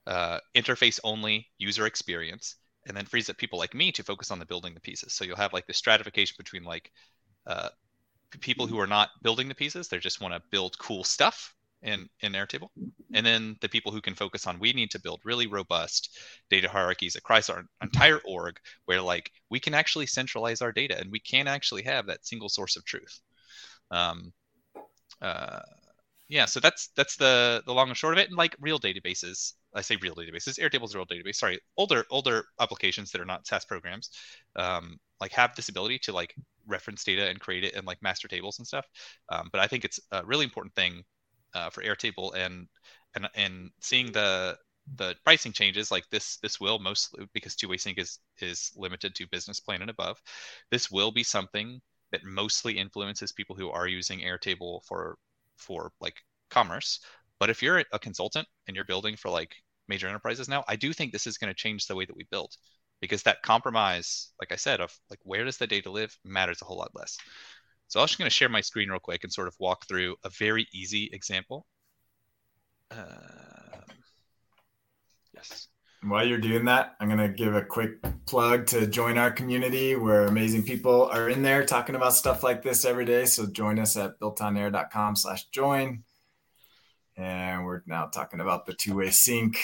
uh, interface only user experience, and then frees up people like me to focus on the building the pieces. So you'll have like the stratification between like uh, people who are not building the pieces; they just want to build cool stuff, in in Airtable, and then the people who can focus on we need to build really robust data hierarchies across our entire org, where like we can actually centralize our data and we can actually have that single source of truth. Um, uh, yeah, so that's that's the the long and short of it. And like real databases, I say real databases. Airtable is a real database. Sorry, older older applications that are not SaaS programs, um, like have this ability to like reference data and create it in like master tables and stuff. Um, but I think it's a really important thing uh, for Airtable and and and seeing the the pricing changes like this this will mostly because two-way sync is is limited to business plan and above this will be something that mostly influences people who are using airtable for for like commerce. But if you're a consultant and you're building for like major enterprises now i do think this is going to change the way that we build because that compromise like i said of like where does the data live matters a whole lot less so i'm just going to share my screen real quick and sort of walk through a very easy example uh, yes while you're doing that, I'm going to give a quick plug to join our community where amazing people are in there talking about stuff like this every day. So join us at builtonair.com slash join. And we're now talking about the two-way sync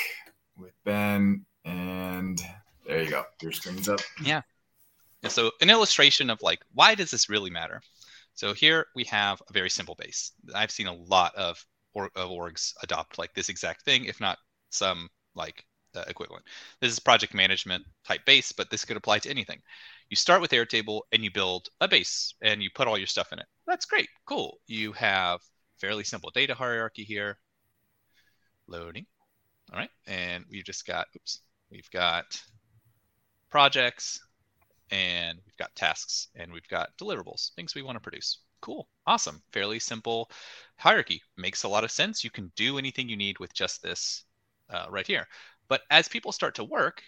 with Ben. And there you go. Your screen's up. Yeah. yeah. So an illustration of like, why does this really matter? So here we have a very simple base. I've seen a lot of, of orgs adopt like this exact thing, if not some like uh, equivalent. This is project management type base, but this could apply to anything. You start with Airtable and you build a base and you put all your stuff in it. That's great. Cool. You have fairly simple data hierarchy here. Loading. All right. And we've just got, oops, we've got projects and we've got tasks and we've got deliverables, things we want to produce. Cool. Awesome. Fairly simple hierarchy. Makes a lot of sense. You can do anything you need with just this uh, right here. But as people start to work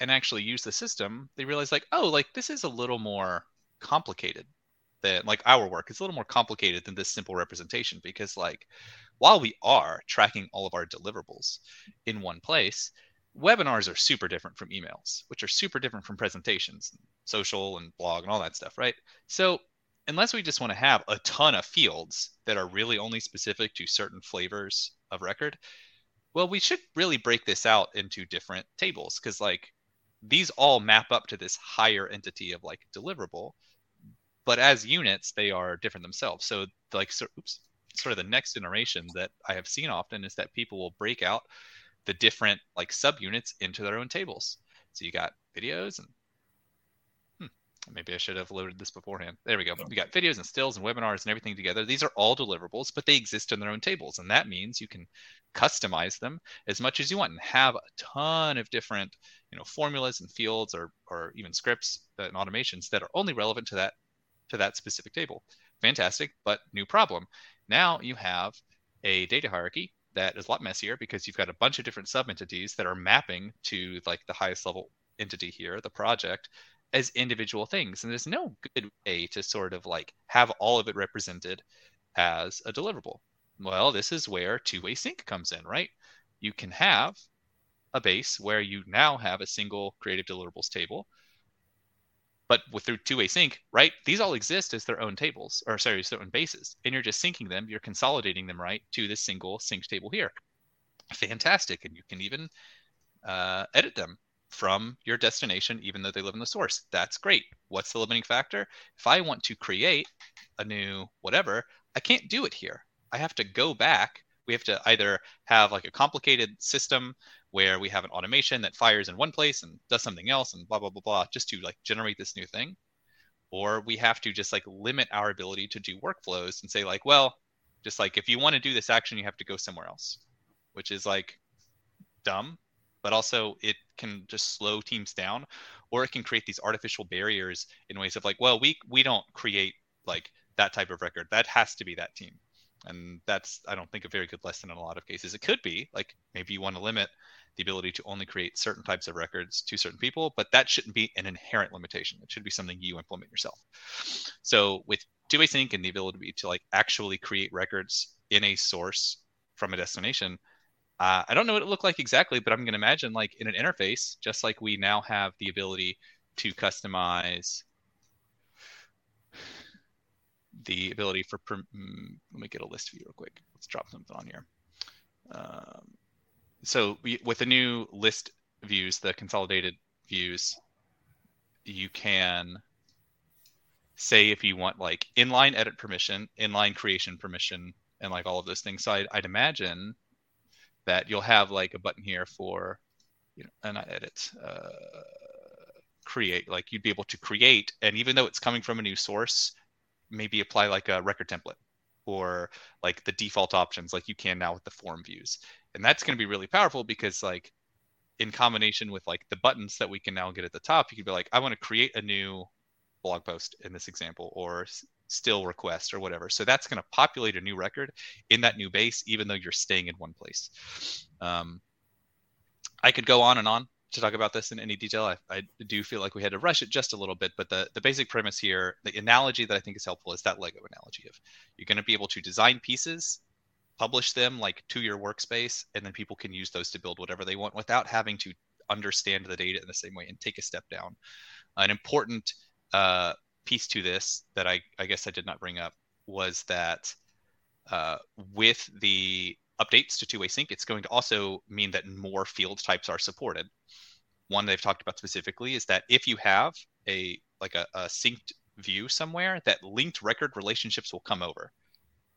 and actually use the system, they realize like, oh, like this is a little more complicated than like our work. It's a little more complicated than this simple representation because like while we are tracking all of our deliverables in one place, webinars are super different from emails, which are super different from presentations, social and blog and all that stuff, right? So unless we just want to have a ton of fields that are really only specific to certain flavors of record, well, we should really break this out into different tables because like these all map up to this higher entity of like deliverable, but as units they are different themselves. So like so, oops, sort of the next generation that I have seen often is that people will break out the different like subunits into their own tables. So you got videos and hmm, Maybe I should have loaded this beforehand. There we go. We got videos and stills and webinars and everything together. These are all deliverables, but they exist in their own tables. And that means you can customize them as much as you want and have a ton of different, you know, formulas and fields or, or even scripts and automations that are only relevant to that to that specific table. Fantastic, but new problem. Now you have a data hierarchy that is a lot messier because you've got a bunch of different sub entities that are mapping to like the highest level entity here, the project, as individual things. And there's no good way to sort of like have all of it represented as a deliverable. Well, this is where two way sync comes in, right? You can have a base where you now have a single creative deliverables table. But with through two-way sync, right? These all exist as their own tables, or sorry, as their own bases, and you're just syncing them. You're consolidating them right to this single sync table here. Fantastic, and you can even uh, edit them from your destination, even though they live in the source. That's great. What's the limiting factor? If I want to create a new whatever, I can't do it here. I have to go back. We have to either have like a complicated system where we have an automation that fires in one place and does something else and blah blah blah blah just to like generate this new thing. Or we have to just like limit our ability to do workflows and say like well just like if you want to do this action you have to go somewhere else which is like dumb but also it can just slow teams down or it can create these artificial barriers in ways of like well we we don't create like that type of record. That has to be that team. And that's i don't think a very good lesson in a lot of cases. It could be like maybe you want to limit the ability to only create certain types of records to certain people but that shouldn't be an inherent limitation it should be something you implement yourself so with two-way sync and the ability to like actually create records in a source from a destination uh, I don't know what it looked like exactly, but I'm going to imagine like in an interface, just like we now have the ability to customize the ability for, mm, let me get a list view real quick. Let's drop something on here. Um, so with the new list views, the consolidated views, you can say if you want like inline edit permission, inline creation permission, and like all of those things. So I'd, I'd imagine that you'll have like a button here for, you know, and I edit, uh, create, like you'd be able to create, and even though it's coming from a new source, maybe apply like a record template or like the default options like you can now with the form views. And that's going to be really powerful because like in combination with like the buttons that we can now get at the top, you could be like, I want to create a new blog post in this example or still request or whatever. So that's going to populate a new record in that new base, even though you're staying in one place. Um, I could go on and on to talk about this in any detail. I, I, do feel like we had to rush it just a little bit, but the, the basic premise here, the analogy that I think is helpful is that Lego analogy of you're going to be able to design pieces, publish them like to your workspace, and then people can use those to build whatever they want without having to understand the data in the same way and take a step down. An important uh, piece to this that I, I guess I did not bring up was that uh, with the updates to two-way sync, it's going to also mean that more field types are supported. One they've talked about specifically is that if you have a like a, a synced view somewhere, that linked record relationships will come over.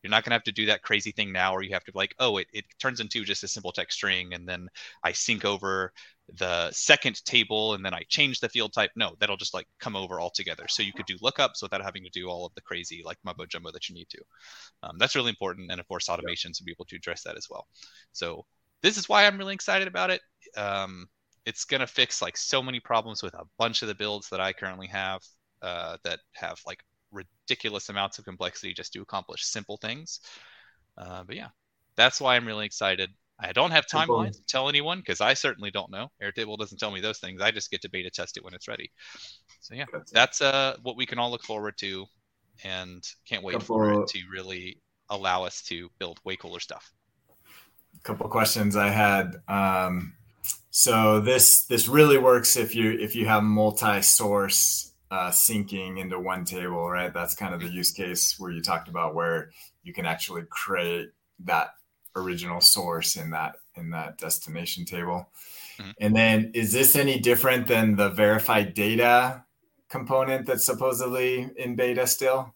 You're not going to have to do that crazy thing now where you have to be like, oh, it, it turns into just a simple text string and then I sync over the second table and then I change the field type. No, that'll just like come over all together. So you could do lookups without having to do all of the crazy like mumbo jumbo that you need to. Um, that's really important. And of course, automations to be able to address that as well. So this is why I'm really excited about it. Um, it's going to fix like so many problems with a bunch of the builds that I currently have uh, that have like ridiculous amounts of complexity just to accomplish simple things. Uh, but yeah, that's why I'm really excited. I don't have timelines to tell anyone because I certainly don't know. Airtable doesn't tell me those things. I just get to beta test it when it's ready. So yeah, that's uh, what we can all look forward to, and can't wait for it to really allow us to build way cooler stuff. A couple questions I had. Um, so this this really works if you if you have multi-source uh, syncing into one table, right? That's kind of the use case where you talked about where you can actually create that original source in that in that destination table. Mm-hmm. And then is this any different than the verified data component that's supposedly in beta still?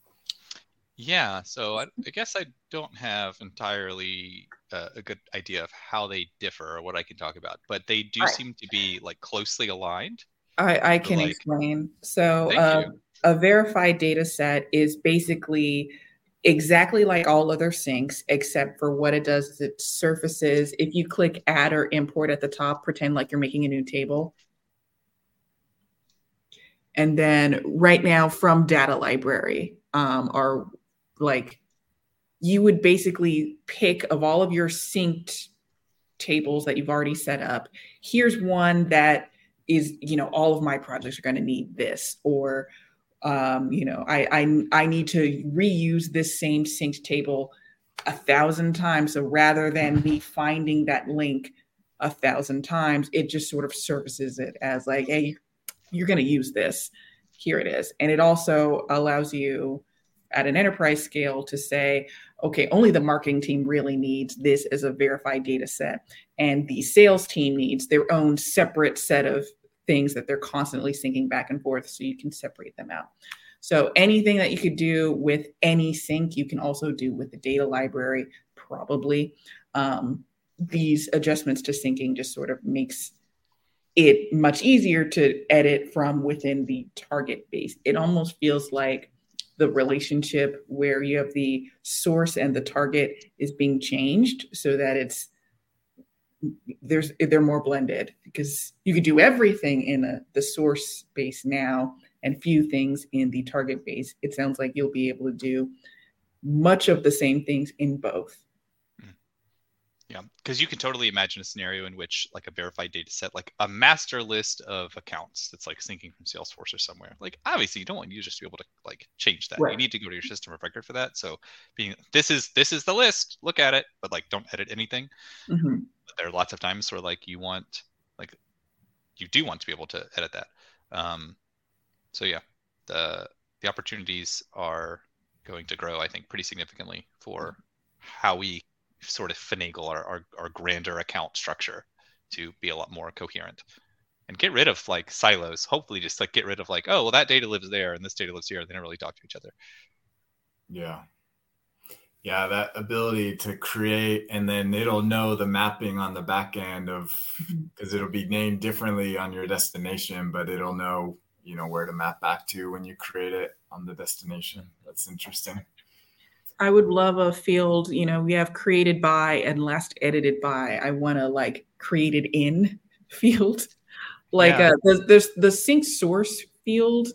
Yeah, so I, I guess I don't have entirely uh, a good idea of how they differ or what I can talk about, but they do right. seem to be like closely aligned. I, I can like, explain. So, uh, a verified data set is basically exactly like all other syncs, except for what it does is it surfaces. If you click add or import at the top, pretend like you're making a new table. And then right now from data library um, are like, you would basically pick of all of your synced tables that you've already set up. Here's one that is, you know, all of my projects are going to need this, or um, you know, I, I I need to reuse this same synced table a thousand times. So rather than me finding that link a thousand times, it just sort of surfaces it as like, hey, you're going to use this. Here it is. And it also allows you at an enterprise scale to say, okay, only the marketing team really needs this as a verified data set. And the sales team needs their own separate set of things that they're constantly syncing back and forth so you can separate them out. So anything that you could do with any sync, you can also do with the data library, probably. Um, these adjustments to syncing just sort of makes it much easier to edit from within the target base. It almost feels like the relationship where you have the source and the target is being changed so that it's there's they're more blended because you could do everything in a, the source base now and few things in the target base. It sounds like you'll be able to do much of the same things in both. Yeah, because you can totally imagine a scenario in which, like a verified data set, like a master list of accounts that's like syncing from Salesforce or somewhere. Like, obviously, you don't want users to be able to like change that. Right. You need to go to your system of record for that. So, being this is this is the list. Look at it, but like, don't edit anything. Mm-hmm there are lots of times where like you want like you do want to be able to edit that. Um, so yeah, the the opportunities are going to grow, I think, pretty significantly for how we sort of finagle our, our, our grander account structure to be a lot more coherent and get rid of like silos. Hopefully, just like get rid of like, oh, well, that data lives there and this data lives here. They don't really talk to each other. Yeah. Yeah, that ability to create and then it'll know the mapping on the back end of because mm-hmm. it'll be named differently on your destination, but it'll know, you know, where to map back to when you create it on the destination. That's interesting. I would love a field, you know, we have created by and last edited by. I want to like created in field. Like yeah. uh, there's the sync source field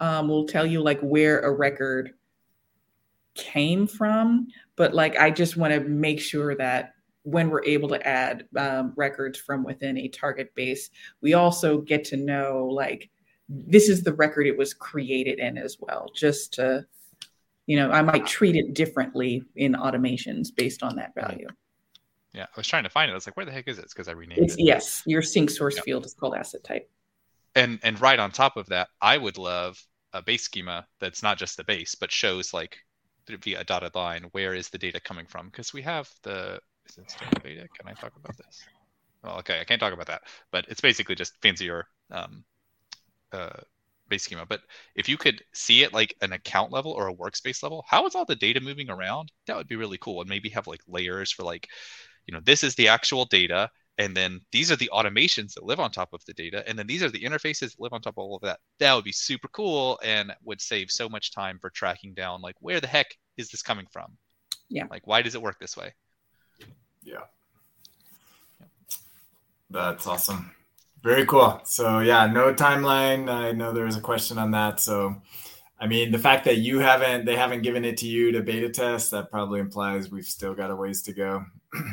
um, will tell you like where a record came from, but like I just want to make sure that when we're able to add um, records from within a target base, we also get to know like this is the record it was created in as well, just to you know I might treat it differently in automations based on that value. Yeah, I was trying to find it. I was like, where the heck is it? Because I renamed it's, it. Yes, your sync source yeah. field is called asset type. And and right on top of that, I would love a base schema that's not just the base, but shows like via a dotted line where is the data coming from? Because we have the is it still beta? Can I talk about this? Well, okay, I can't talk about that, but it's basically just fancier um, uh, base schema. But if you could see it like an account level or a workspace level, how is all the data moving around? That would be really cool. And maybe have like layers for like you know, this is the actual data. And then these are the automations that live on top of the data. And then these are the interfaces that live on top of all of that. That would be super cool and would save so much time for tracking down like where the heck is this coming from? Yeah. Like why does it work this way? Yeah. That's awesome. Very cool. So yeah, no timeline. I know there was a question on that. So I mean, the fact that you haven't, they haven't given it to you to beta test, that probably implies we've still got a ways to go.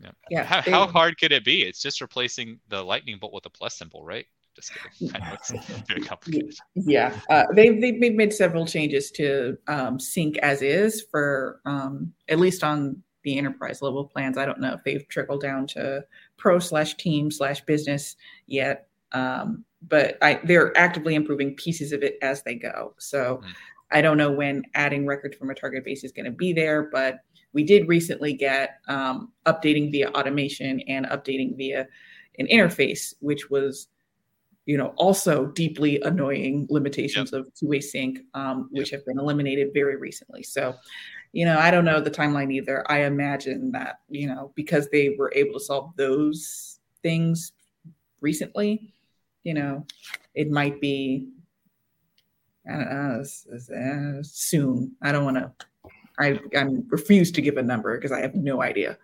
Yeah. yeah how, how, hard could it be? It's just replacing the lightning bolt with a plus symbol, right? Just kidding. I know it's very complicated. Yeah, uh, they've they've made several changes to um, sync as is for um, at least on the enterprise level plans. I don't know if they've trickled down to pro slash team slash business yet, um, but I, they're actively improving pieces of it as they go. So mm. I don't know when adding records from a target base is going to be there, but we did recently get um, updating via automation and updating via an interface, which was, you know, also deeply annoying limitations yep. of two-way sync, um, which yep. have been eliminated very recently. So, you know, I don't know the timeline either. I imagine that, you know, because they were able to solve those things recently, you know, it might be I don't know, uh, soon. I don't want to I I refuse to give a number because I have no idea.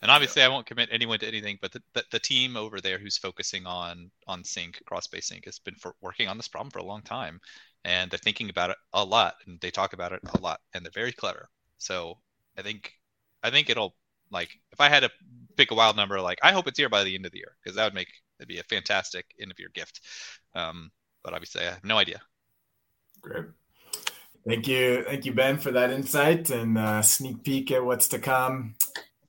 And obviously, I won't commit anyone to anything, but the, the, the, team over there who's focusing on on sync, cross-base sync, has been for, working on this problem for a long time, and they're thinking about it a lot, and they talk about it a lot, and they're very clever. So I think I think it'll like if I had to pick a wild number, like I hope it's here by the end of the year because that would make it'd be a fantastic end of year gift. Um, but obviously, I have no idea. Great. Thank you. Thank you, Ben, for that insight and uh, sneak peek at what's to come.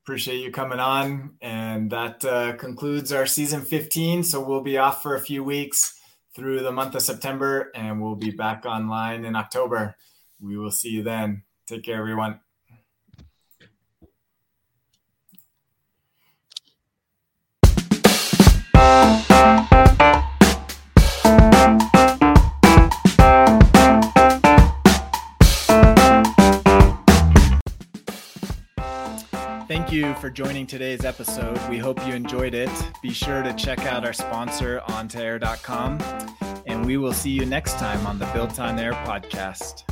Appreciate you coming on. And that uh, concludes our season 15. So we'll be off for a few weeks through the month of September and we'll be back online in October. We will see you then. Take care, everyone. For joining today's episode. We hope you enjoyed it. Be sure to check out our sponsor, on2air.com, and we will see you next time on the Built on Air podcast.